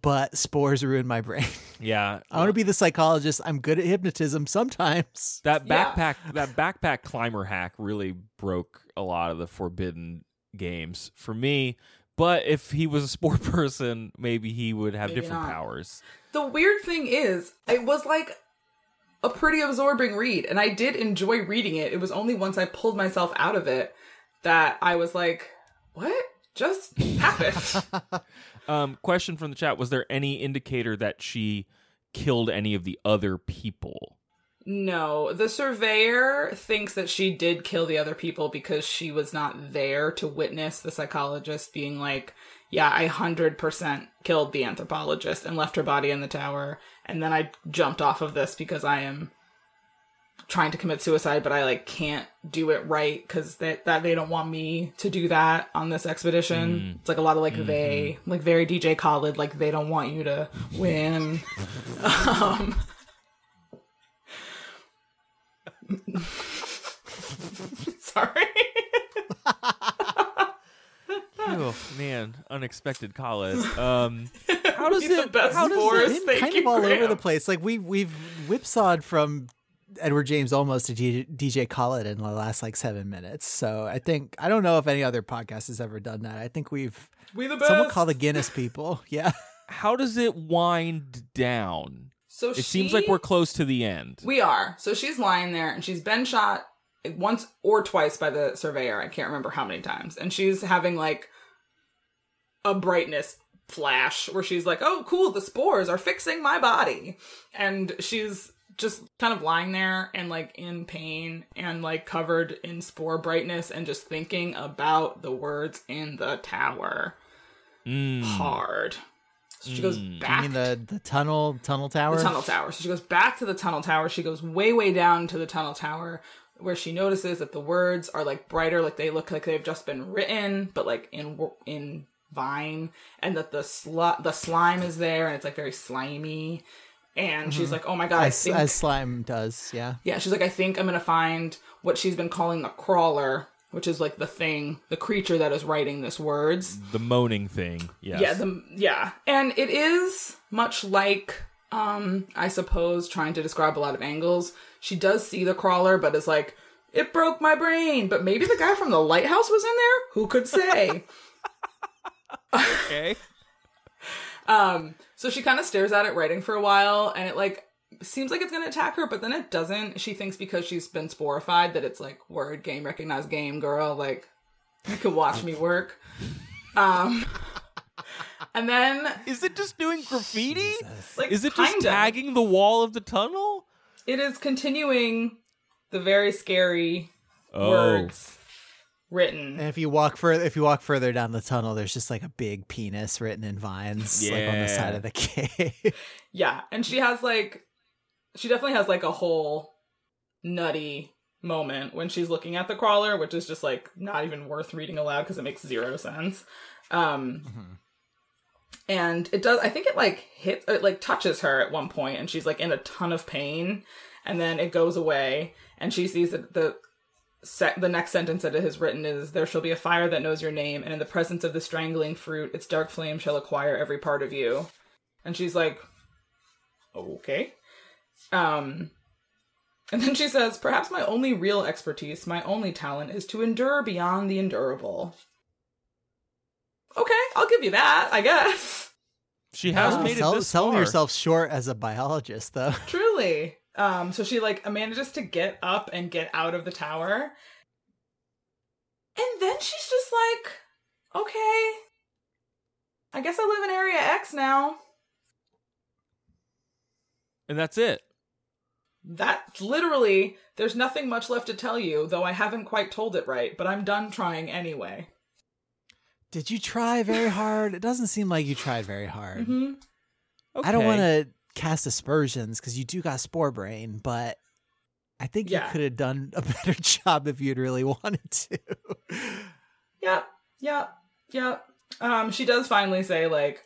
but spores ruin my brain. Yeah. I want to be the psychologist. I'm good at hypnotism sometimes. That Yeah. backpack that backpack climber hack really broke a lot of the forbidden games. For me, But if he was a sport person, maybe he would have Maybe different not. powers. The weird thing is, it was like a pretty absorbing read, and I did enjoy reading it. It was only once I pulled myself out of it that I was like, what just happened? Um, question from the chat: Was there any indicator that she killed any of the other people? No, the surveyor thinks that she did kill the other people because she was not there to witness the psychologist being like, yeah, I 100% killed the anthropologist and left her body in the tower. And then I jumped off of this because I am trying to commit suicide, but I like can't do it right because that that they don't want me to do that on this expedition. It's like a lot of like they like very DJ Khaled, like they don't want you to win. um, sorry. oh man, unexpected college. Um, how does He's it? best how does it? Thank kind you, of all over the place. Like we we've whipsawed from Edward James Olmos to DJ Khaled in the last like seven minutes. So I think I don't know if any other podcast has ever done that. I think we've We the best. someone call the Guinness people. Yeah. How does it wind down? So It seems like we're close to the end. We are. So she's lying there and she's been shot once or twice by the surveyor. I can't remember how many times. And she's having like a brightness flash where she's like, oh, cool, the spores are fixing my body. And she's just kind of lying there and like in pain and like covered in spore brightness and just thinking about the words in the tower Mm. hard. So she goes Mm. back I mean the the tunnel tunnel tower. the tunnel tower. So she goes back to the tunnel tower. She goes way, way down to the tunnel tower where she notices that the words are like brighter, like they look like they've just been written, but like in in vine, and that the sl- the slime is there, and it's like very slimy. And she's like, "Oh my god, I as, think as slime does. Yeah. yeah." She's like, "I think I'm gonna find what she's been calling the crawler." Which is like the thing, the creature that is writing this words. The moaning thing. Yes. Yeah, the yeah, and it is much like um I suppose trying to describe a lot of angles. She does see the crawler, but is like, it broke my brain. But maybe the guy from the lighthouse was in there. Who could say? okay. um, so she kind of stares at it writing for a while, and it like seems like it's gonna attack her, but then it doesn't. She thinks because she's been sporified that it's like word game recognize game girl. Like you can watch me work. Um, and then Is it just doing graffiti? like Is it just kinda. tagging the wall of the tunnel? It is continuing the very scary Oh. words written. And if you walk further, if you walk further down the tunnel, there's just like a big penis written in vines, like on the side of the cave. Yeah, and she has like, she definitely has like a whole nutty moment when she's looking at the crawler, which is just like not even worth reading aloud because it makes zero sense. Um, and it does. I think it like hits, it like touches her at one point, and she's like in a ton of pain, and then it goes away, and she sees that the se- the next sentence that it has written is there shall be a fire that knows your name and in the presence of the strangling fruit its dark flame shall acquire every part of you and she's like okay um and then she says perhaps my only real expertise my only talent is to endure beyond the endurable okay i'll give you that i guess She has Wow. made it this selling far. yourself short as a biologist, though. Truly. Um, so she like manages to get up and get out of the tower. And then she's just like, okay. I guess I live in area X now. and that's it. That's literally there's nothing much left to tell you, though I haven't quite told it right, but I'm done trying anyway. Did you try very hard? It doesn't seem like you tried very hard. hmm I don't want to cast aspersions because you do got spore brain, but I think Yeah. you could have done a better job if you'd really wanted to. Yep, yep, yep. Um, she does finally say, like,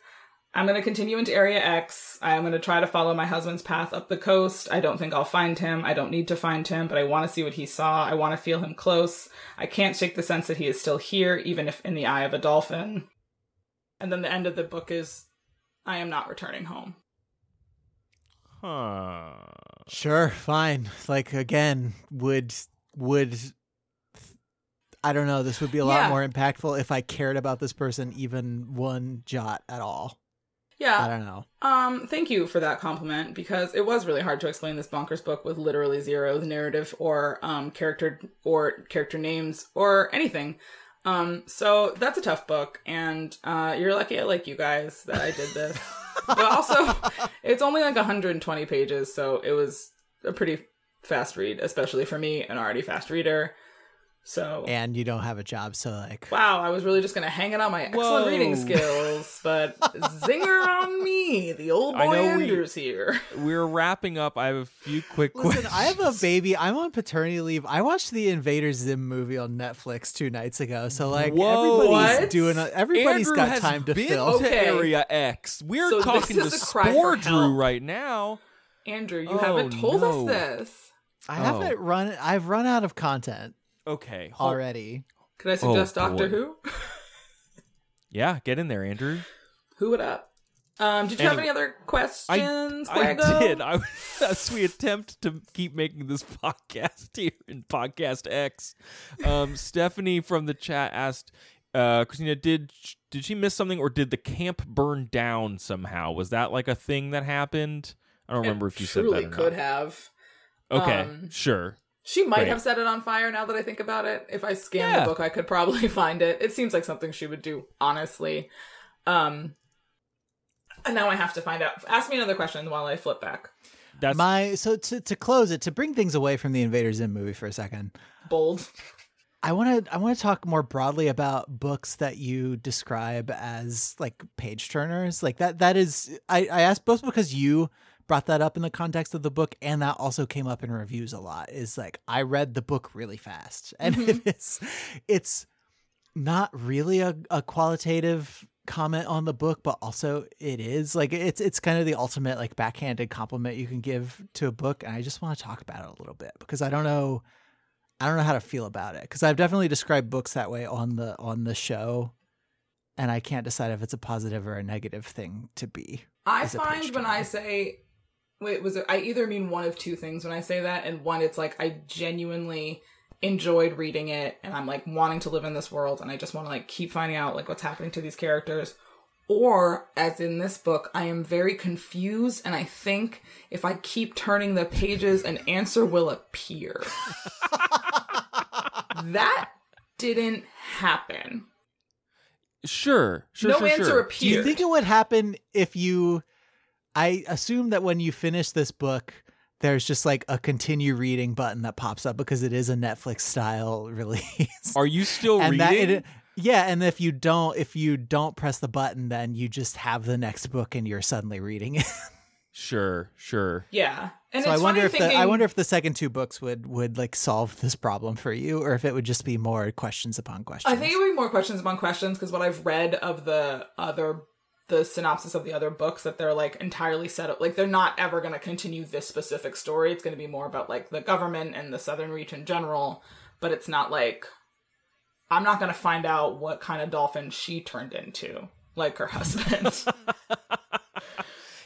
I'm gonna continue into Area X. I'm gonna try to follow my husband's path up the coast. I don't think I'll find him. I don't need to find him, but I want to see what he saw. I want to feel him close. I can't shake the sense that he is still here, even if in the eye of a dolphin. And then the end of the book is, I am not returning home. Huh. Sure, fine. Like again, would would I don't know. This would be a lot Yeah. more impactful if I cared about this person even one jot at all. I don't know. Um, thank you for that compliment because it was really hard to explain this bonkers book with literally zero narrative or um character or character names or anything. Um, so that's a tough book, and uh, you're lucky I like you guys that I did this. but also, it's only like 120 pages, so it was a pretty fast read, especially for me, an already fast reader. So And you don't have a job, so like Wow, I was really just gonna hang it on my excellent Whoa. reading skills, but zinger on me, the old I boy know we- Andrews here. We're wrapping up. I have a few quick Listen, questions. I have a baby. I'm on paternity leave. I watched the Invader Zim movie on Netflix two nights ago. So like Whoa. everybody's What? doing. A, everybody's Andrew got time to fill. to Okay. Area X. We're So talking to is a Spore Drew right now. Andrew, you Oh, haven't told no. us this. I haven't Oh. run. I've run out of content Okay. hold- already. Could I suggest Oh, Doctor boy. Who? Yeah, get in there, Andrew. Who it up? Um, did you have Anyway, any other questions, I Quago? did. I as we attempt to keep making this podcast here in Podcast X. Um, Stephanie from the chat asked, uh, Christina, did did she miss something, or did the camp burn down somehow? Was that like a thing that happened? I don't remember if you said truly that. Or could not. have. Okay, um, sure. She might Great. have set it on fire now that I think about it. If I scan Yeah. the book, I could probably find it. It seems like something she would do, honestly. Um, and now I have to find out. Ask me another question while I flip back. That's My so to to close it to bring things away from the Invader Zim movie for a second. Bold. I want to I want to talk more broadly about books that you describe as like page turners. Like that that is I I asked both because you brought that up in the context of the book and that also came up in reviews a lot. Is like I read the book really fast and mm-hmm. it is it's not really a, a qualitative comment on the book but also it is like it's it's kind of the ultimate like backhanded compliment you can give to a book and I just want to talk about it a little bit because I don't know I don't know how to feel about it because I've definitely described books that way on the on the show, and I can't decide if it's a positive or a negative thing to be. I find when I say, wait, was it? I either mean one of two things when I say that, and one, it's like I genuinely enjoyed reading it, and I'm like wanting to live in this world, and I just want to like keep finding out like what's happening to these characters. Or, as in this book, I am very confused, and I think if I keep turning the pages, an answer will appear. that didn't happen. sure, sure, no sure, answer sure. appeared. Do you think it would happen if you? I assume that when you finish this book, there's just like a continue reading button that pops up because it is a Netflix style release. Are you still and reading? that it, yeah, and if you don't, if you don't press the button, then you just have the next book and you're suddenly reading it. Sure, sure. yeah. And so I wonder funny if thinking, the I wonder if the second two books would would like solve this problem for you, or if it would just be more questions upon questions. I think it would be more questions upon questions because what I've read of the other the synopsis of the other books that they're like entirely set up like they're not ever going to continue this specific story. It's going to be more about like the government and the southern reach in general, but it's not like I'm not going to find out what kind of dolphin she turned into like her husband.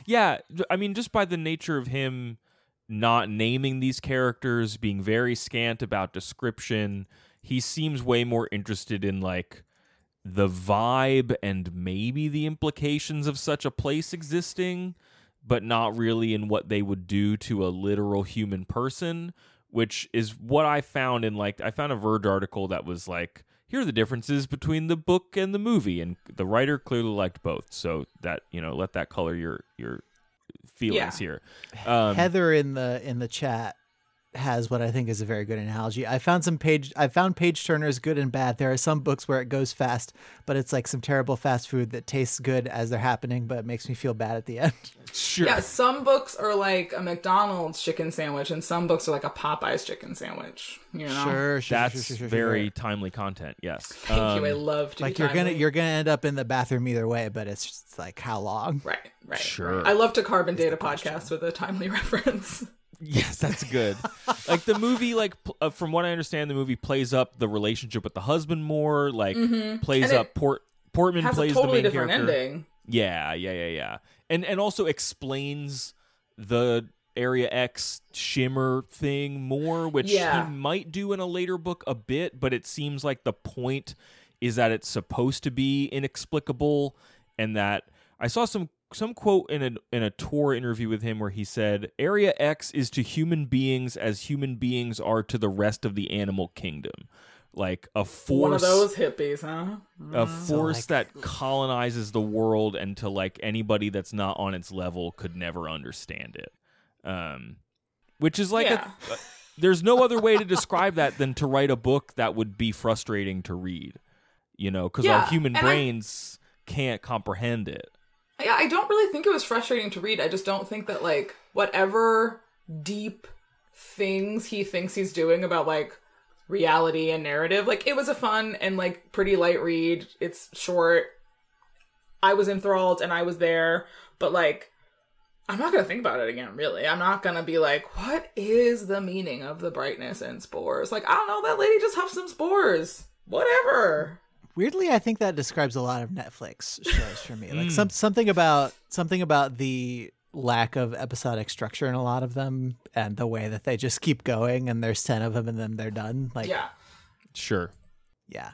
Yeah, i mean, just by the nature of him not naming these characters, being very scant about description, he seems way more interested in like the vibe and maybe the implications of such a place existing, but not really in what they would do to a literal human person, which is what I found in like I found a Verge article that was like here are the differences between the book and the movie and the writer clearly liked both so that you know let that color your your feelings here. Um, Heather in the in the chat has what I think is a very good analogy. I found some page I found page turners good and bad. There are some books where it goes fast, but it's like some terrible fast food that tastes good as they're happening, but it makes me feel bad at the end. sure yeah, some books are like a McDonald's chicken sandwich and some books are like a Popeye's chicken sandwich, you know. Sure, sure, that's sure, sure, sure, very sure. timely content yes Thank you. I Um, love to like be you're gonna you're gonna end up in the bathroom either way, but it's just like how long? Right, right. Sure. right. I love to carbon data podcast with a timely reference. Yes, that's good. like the movie, like pl- uh, from what I understand, the movie plays up the relationship with the husband more. Like plays. And it up Port Portman Has plays a totally the main different character. ending. Yeah, yeah, yeah, yeah, and and also explains the Area X shimmer thing more, which Yeah. he might do in a later book a bit, but it seems like the point is that it's supposed to be inexplicable and that I saw some some quote in a in a tour interview with him where he said Area X is to human beings as human beings are to the rest of the animal kingdom. Like a force One of those hippies, huh? a Mm. force that colonizes the world and to like anybody that's not on its level could never understand it um which is like Yeah. a, there's no other way to describe that than to write a book that would be frustrating to read you know because Yeah, our human and I- brains can't comprehend it Yeah, I don't really think it was frustrating to read. I just don't think that like whatever deep things he thinks he's doing about like reality and narrative, like it was a fun and like pretty light read. It's short. I was enthralled and I was there, but like I'm not gonna think about it again, really. I'm not gonna be like, what is the meaning of the brightness and spores? Like, I don't know, that lady just huffed some spores. Whatever. Weirdly, I think that describes a lot of Netflix shows for me. Like hmm. some something about something about the lack of episodic structure in a lot of them, and the way that they just keep going, and there's ten of them, and then they're done. Like, Yeah. sure yeah.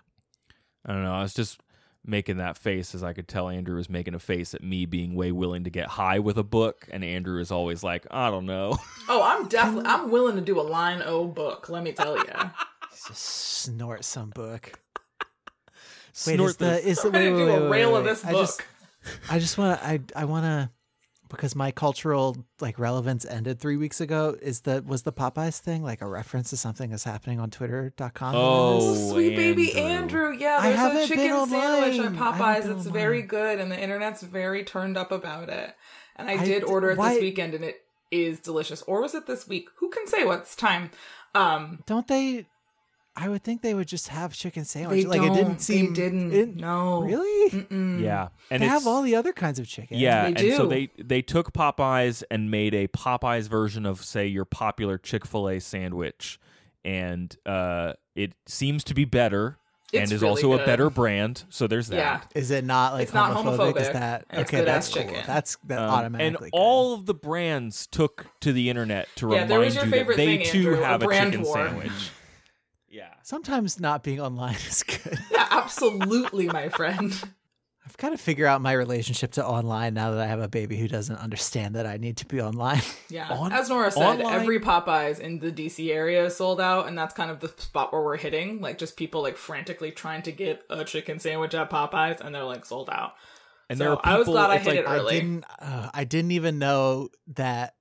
i don't know i was just making that face as i could tell andrew was making a face at me being way willing to get high with a book and andrew is always like i don't know Oh, I'm definitely I'm willing to do a line O book, let me tell you. Just snort some book. Wait, Snort is the this. is the I'm ready wait, to wait, do wait, a wait, rail of wait. this I book. just I just want to I I want to because my cultural like relevance ended three weeks ago. Is the was the Popeyes thing like a reference to something that's happening on Twitter.com? Oh, Sweet baby Andrew. Andrew. Yeah, I there's haven't a been chicken sandwich at online. I haven't Popeyes It's that's very good, and the internet's very turned up about it. And I, I did order it why- this weekend, and it is delicious. Or was it this week? Who can say what's time? Um, Don't they? I would think they would just have chicken sandwich. they like don't. it didn't seem. They didn't. it- no. Really? Mm-mm. yeah and they have all the other kinds of chicken. Yeah, They and so they they took Popeyes and made a Popeyes version of say your popular Chick Fil A sandwich, and uh, it seems to be better and is really also a better brand. So there's that. Yeah. Is it not like It's not homophobic? Is that It's okay? good-ass That's cool. chicken. That's that Um, automatically. and good. all of the brands took to the internet to Yeah, remind there was your you that they thing, too Andrew, have a, brand chicken war. sandwich. Yeah. Sometimes not being online is good. Yeah, absolutely, my friend. I've got to figure out my relationship to online now that I have a baby who doesn't understand that I need to be online. Yeah. On- As Nora said, online- every Popeyes in the DC area is sold out, and that's kind of the spot where we're hitting. Like just people like frantically trying to get a chicken sandwich at Popeyes, and they're like sold out. And So there are people, I was glad I hit like, it I early. didn't. Uh, I didn't even know that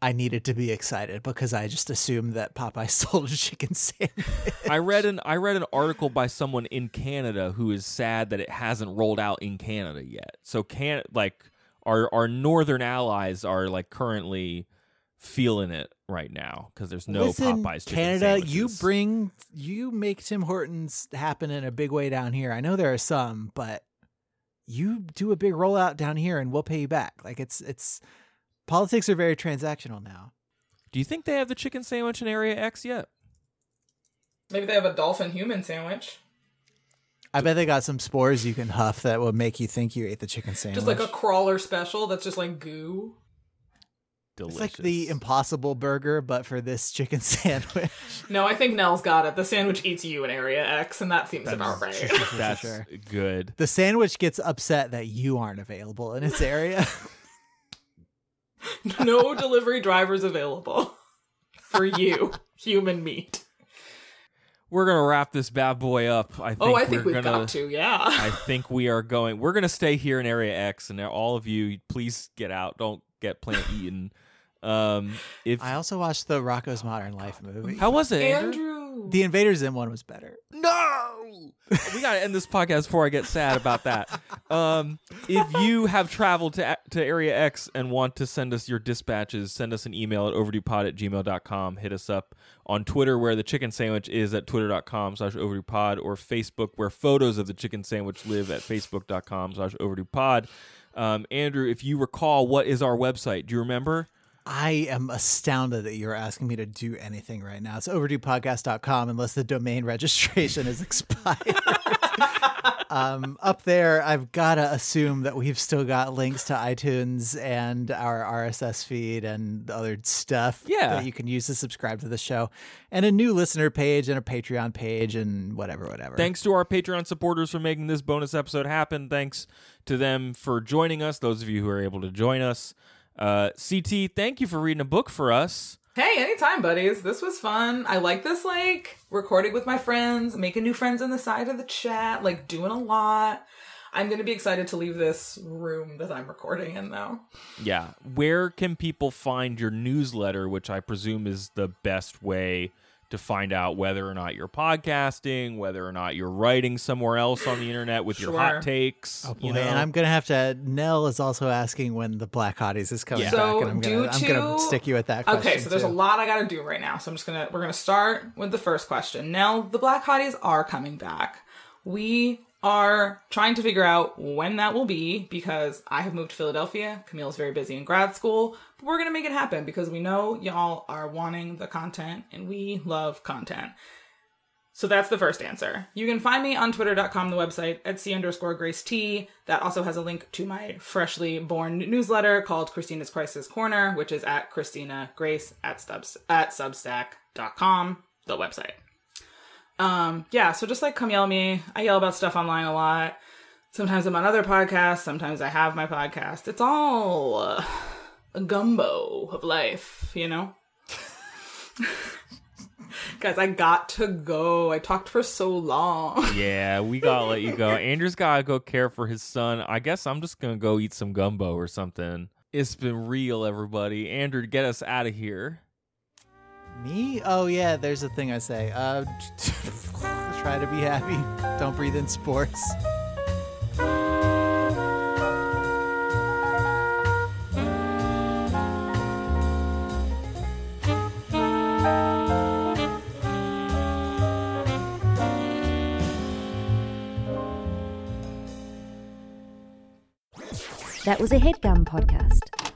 I needed to be excited because I just assumed that Popeye sold a chicken sandwich. I read an I read an article by someone in Canada who is sad that it hasn't rolled out in Canada yet. So can like our our northern allies are like currently feeling it right now because there's no Listen, Popeyes chicken Canada, you bring you make Tim Hortons happen in a big way down here. I know there are some, but you do a big rollout down here, and we'll pay you back. Like it's it's politics are very transactional now. Do you think they have the chicken sandwich in Area X yet? Maybe they have a dolphin human sandwich, I bet they got some spores you can huff that will make you think you ate the chicken sandwich. just like a crawler special that's just like goo. Delicious. It's like the Impossible Burger, but for this chicken sandwich. No, I think Nell's got it. The sandwich eats you in Area X, and that seems about right. That's sure. good. the sandwich gets upset that you aren't available in its area. no delivery drivers available for you, human meat. We're gonna wrap this bad boy up. I think Oh, I think we're we've gonna, got to. Yeah. I think we are going. We're gonna stay here in Area X, and all of you, please get out. Don't get plant eaten. Um, if I also watched the Rocko's Modern Life movie. how was it, Andrew? Andrew. The Invader Zim one was better. No, we gotta end this podcast before I get sad about that. Um, if you have traveled to to Area X and want to send us your dispatches, send us an email at overduepod at gmail.com. Hit us up on Twitter where the chicken sandwich is at twitter.com slash overduepod or Facebook where photos of the chicken sandwich live at facebook.com slash overduepod. Um, Andrew, if you recall, what is our website? Do you remember? I am astounded that you're asking me to do anything right now. It's overduepodcast.com unless the domain registration is expired. um, up there, I've got to assume that we've still got links to iTunes and our RSS feed and other stuff Yeah. that you can use to subscribe to the show, and a new listener page and a Patreon page and whatever, whatever. Thanks to our Patreon supporters for making this bonus episode happen. Thanks to them for joining us, those of you who are able to join us. Uh, CT, thank you for reading a book for us. Hey, anytime, buddies. This was fun. I like this, like, recording with my friends, making new friends on the side of the chat, like, doing a lot. I'm gonna be excited to leave this room that I'm recording in, though. Yeah. Where can people find your newsletter, which I presume is the best way to find out whether or not you're podcasting, whether or not you're writing somewhere else on the internet with your hot takes? Oh boy, you know? and I'm gonna have to. Nell is also asking when the Black Hotties is coming Yeah. back, So and I'm gonna, I'm gonna stick you with that. Question Okay, so there's too. a lot I gotta do right now. So I'm just gonna we're gonna start with the first question. Now the Black Hotties are coming back. We are trying to figure out when that will be because I have moved to Philadelphia. Camille's very busy in grad school, but we're gonna make it happen because we know y'all are wanting the content and we love content. So that's the first answer. You can find me on twitter.com, the website, at C underscore Grace T. That also has a link to my freshly born newsletter called Christina's Crisis Corner, which is at Christina Grace at, stubs, at substack.com, the website. Um, yeah, so just like come yell at me. I yell about stuff online a lot. Sometimes I'm on other podcasts, sometimes I have my podcast. It's all a gumbo of life, you know? Guys, I got to go. I talked for so long. yeah, we gotta let you go. Andrew's gotta go care for his son. I guess I'm just gonna go eat some gumbo or something. It's been real, everybody. Andrew, get us out of here. Me? Oh yeah, there's a thing I say. Uh, try to be happy. Don't breathe in spores. That was a headgum podcast.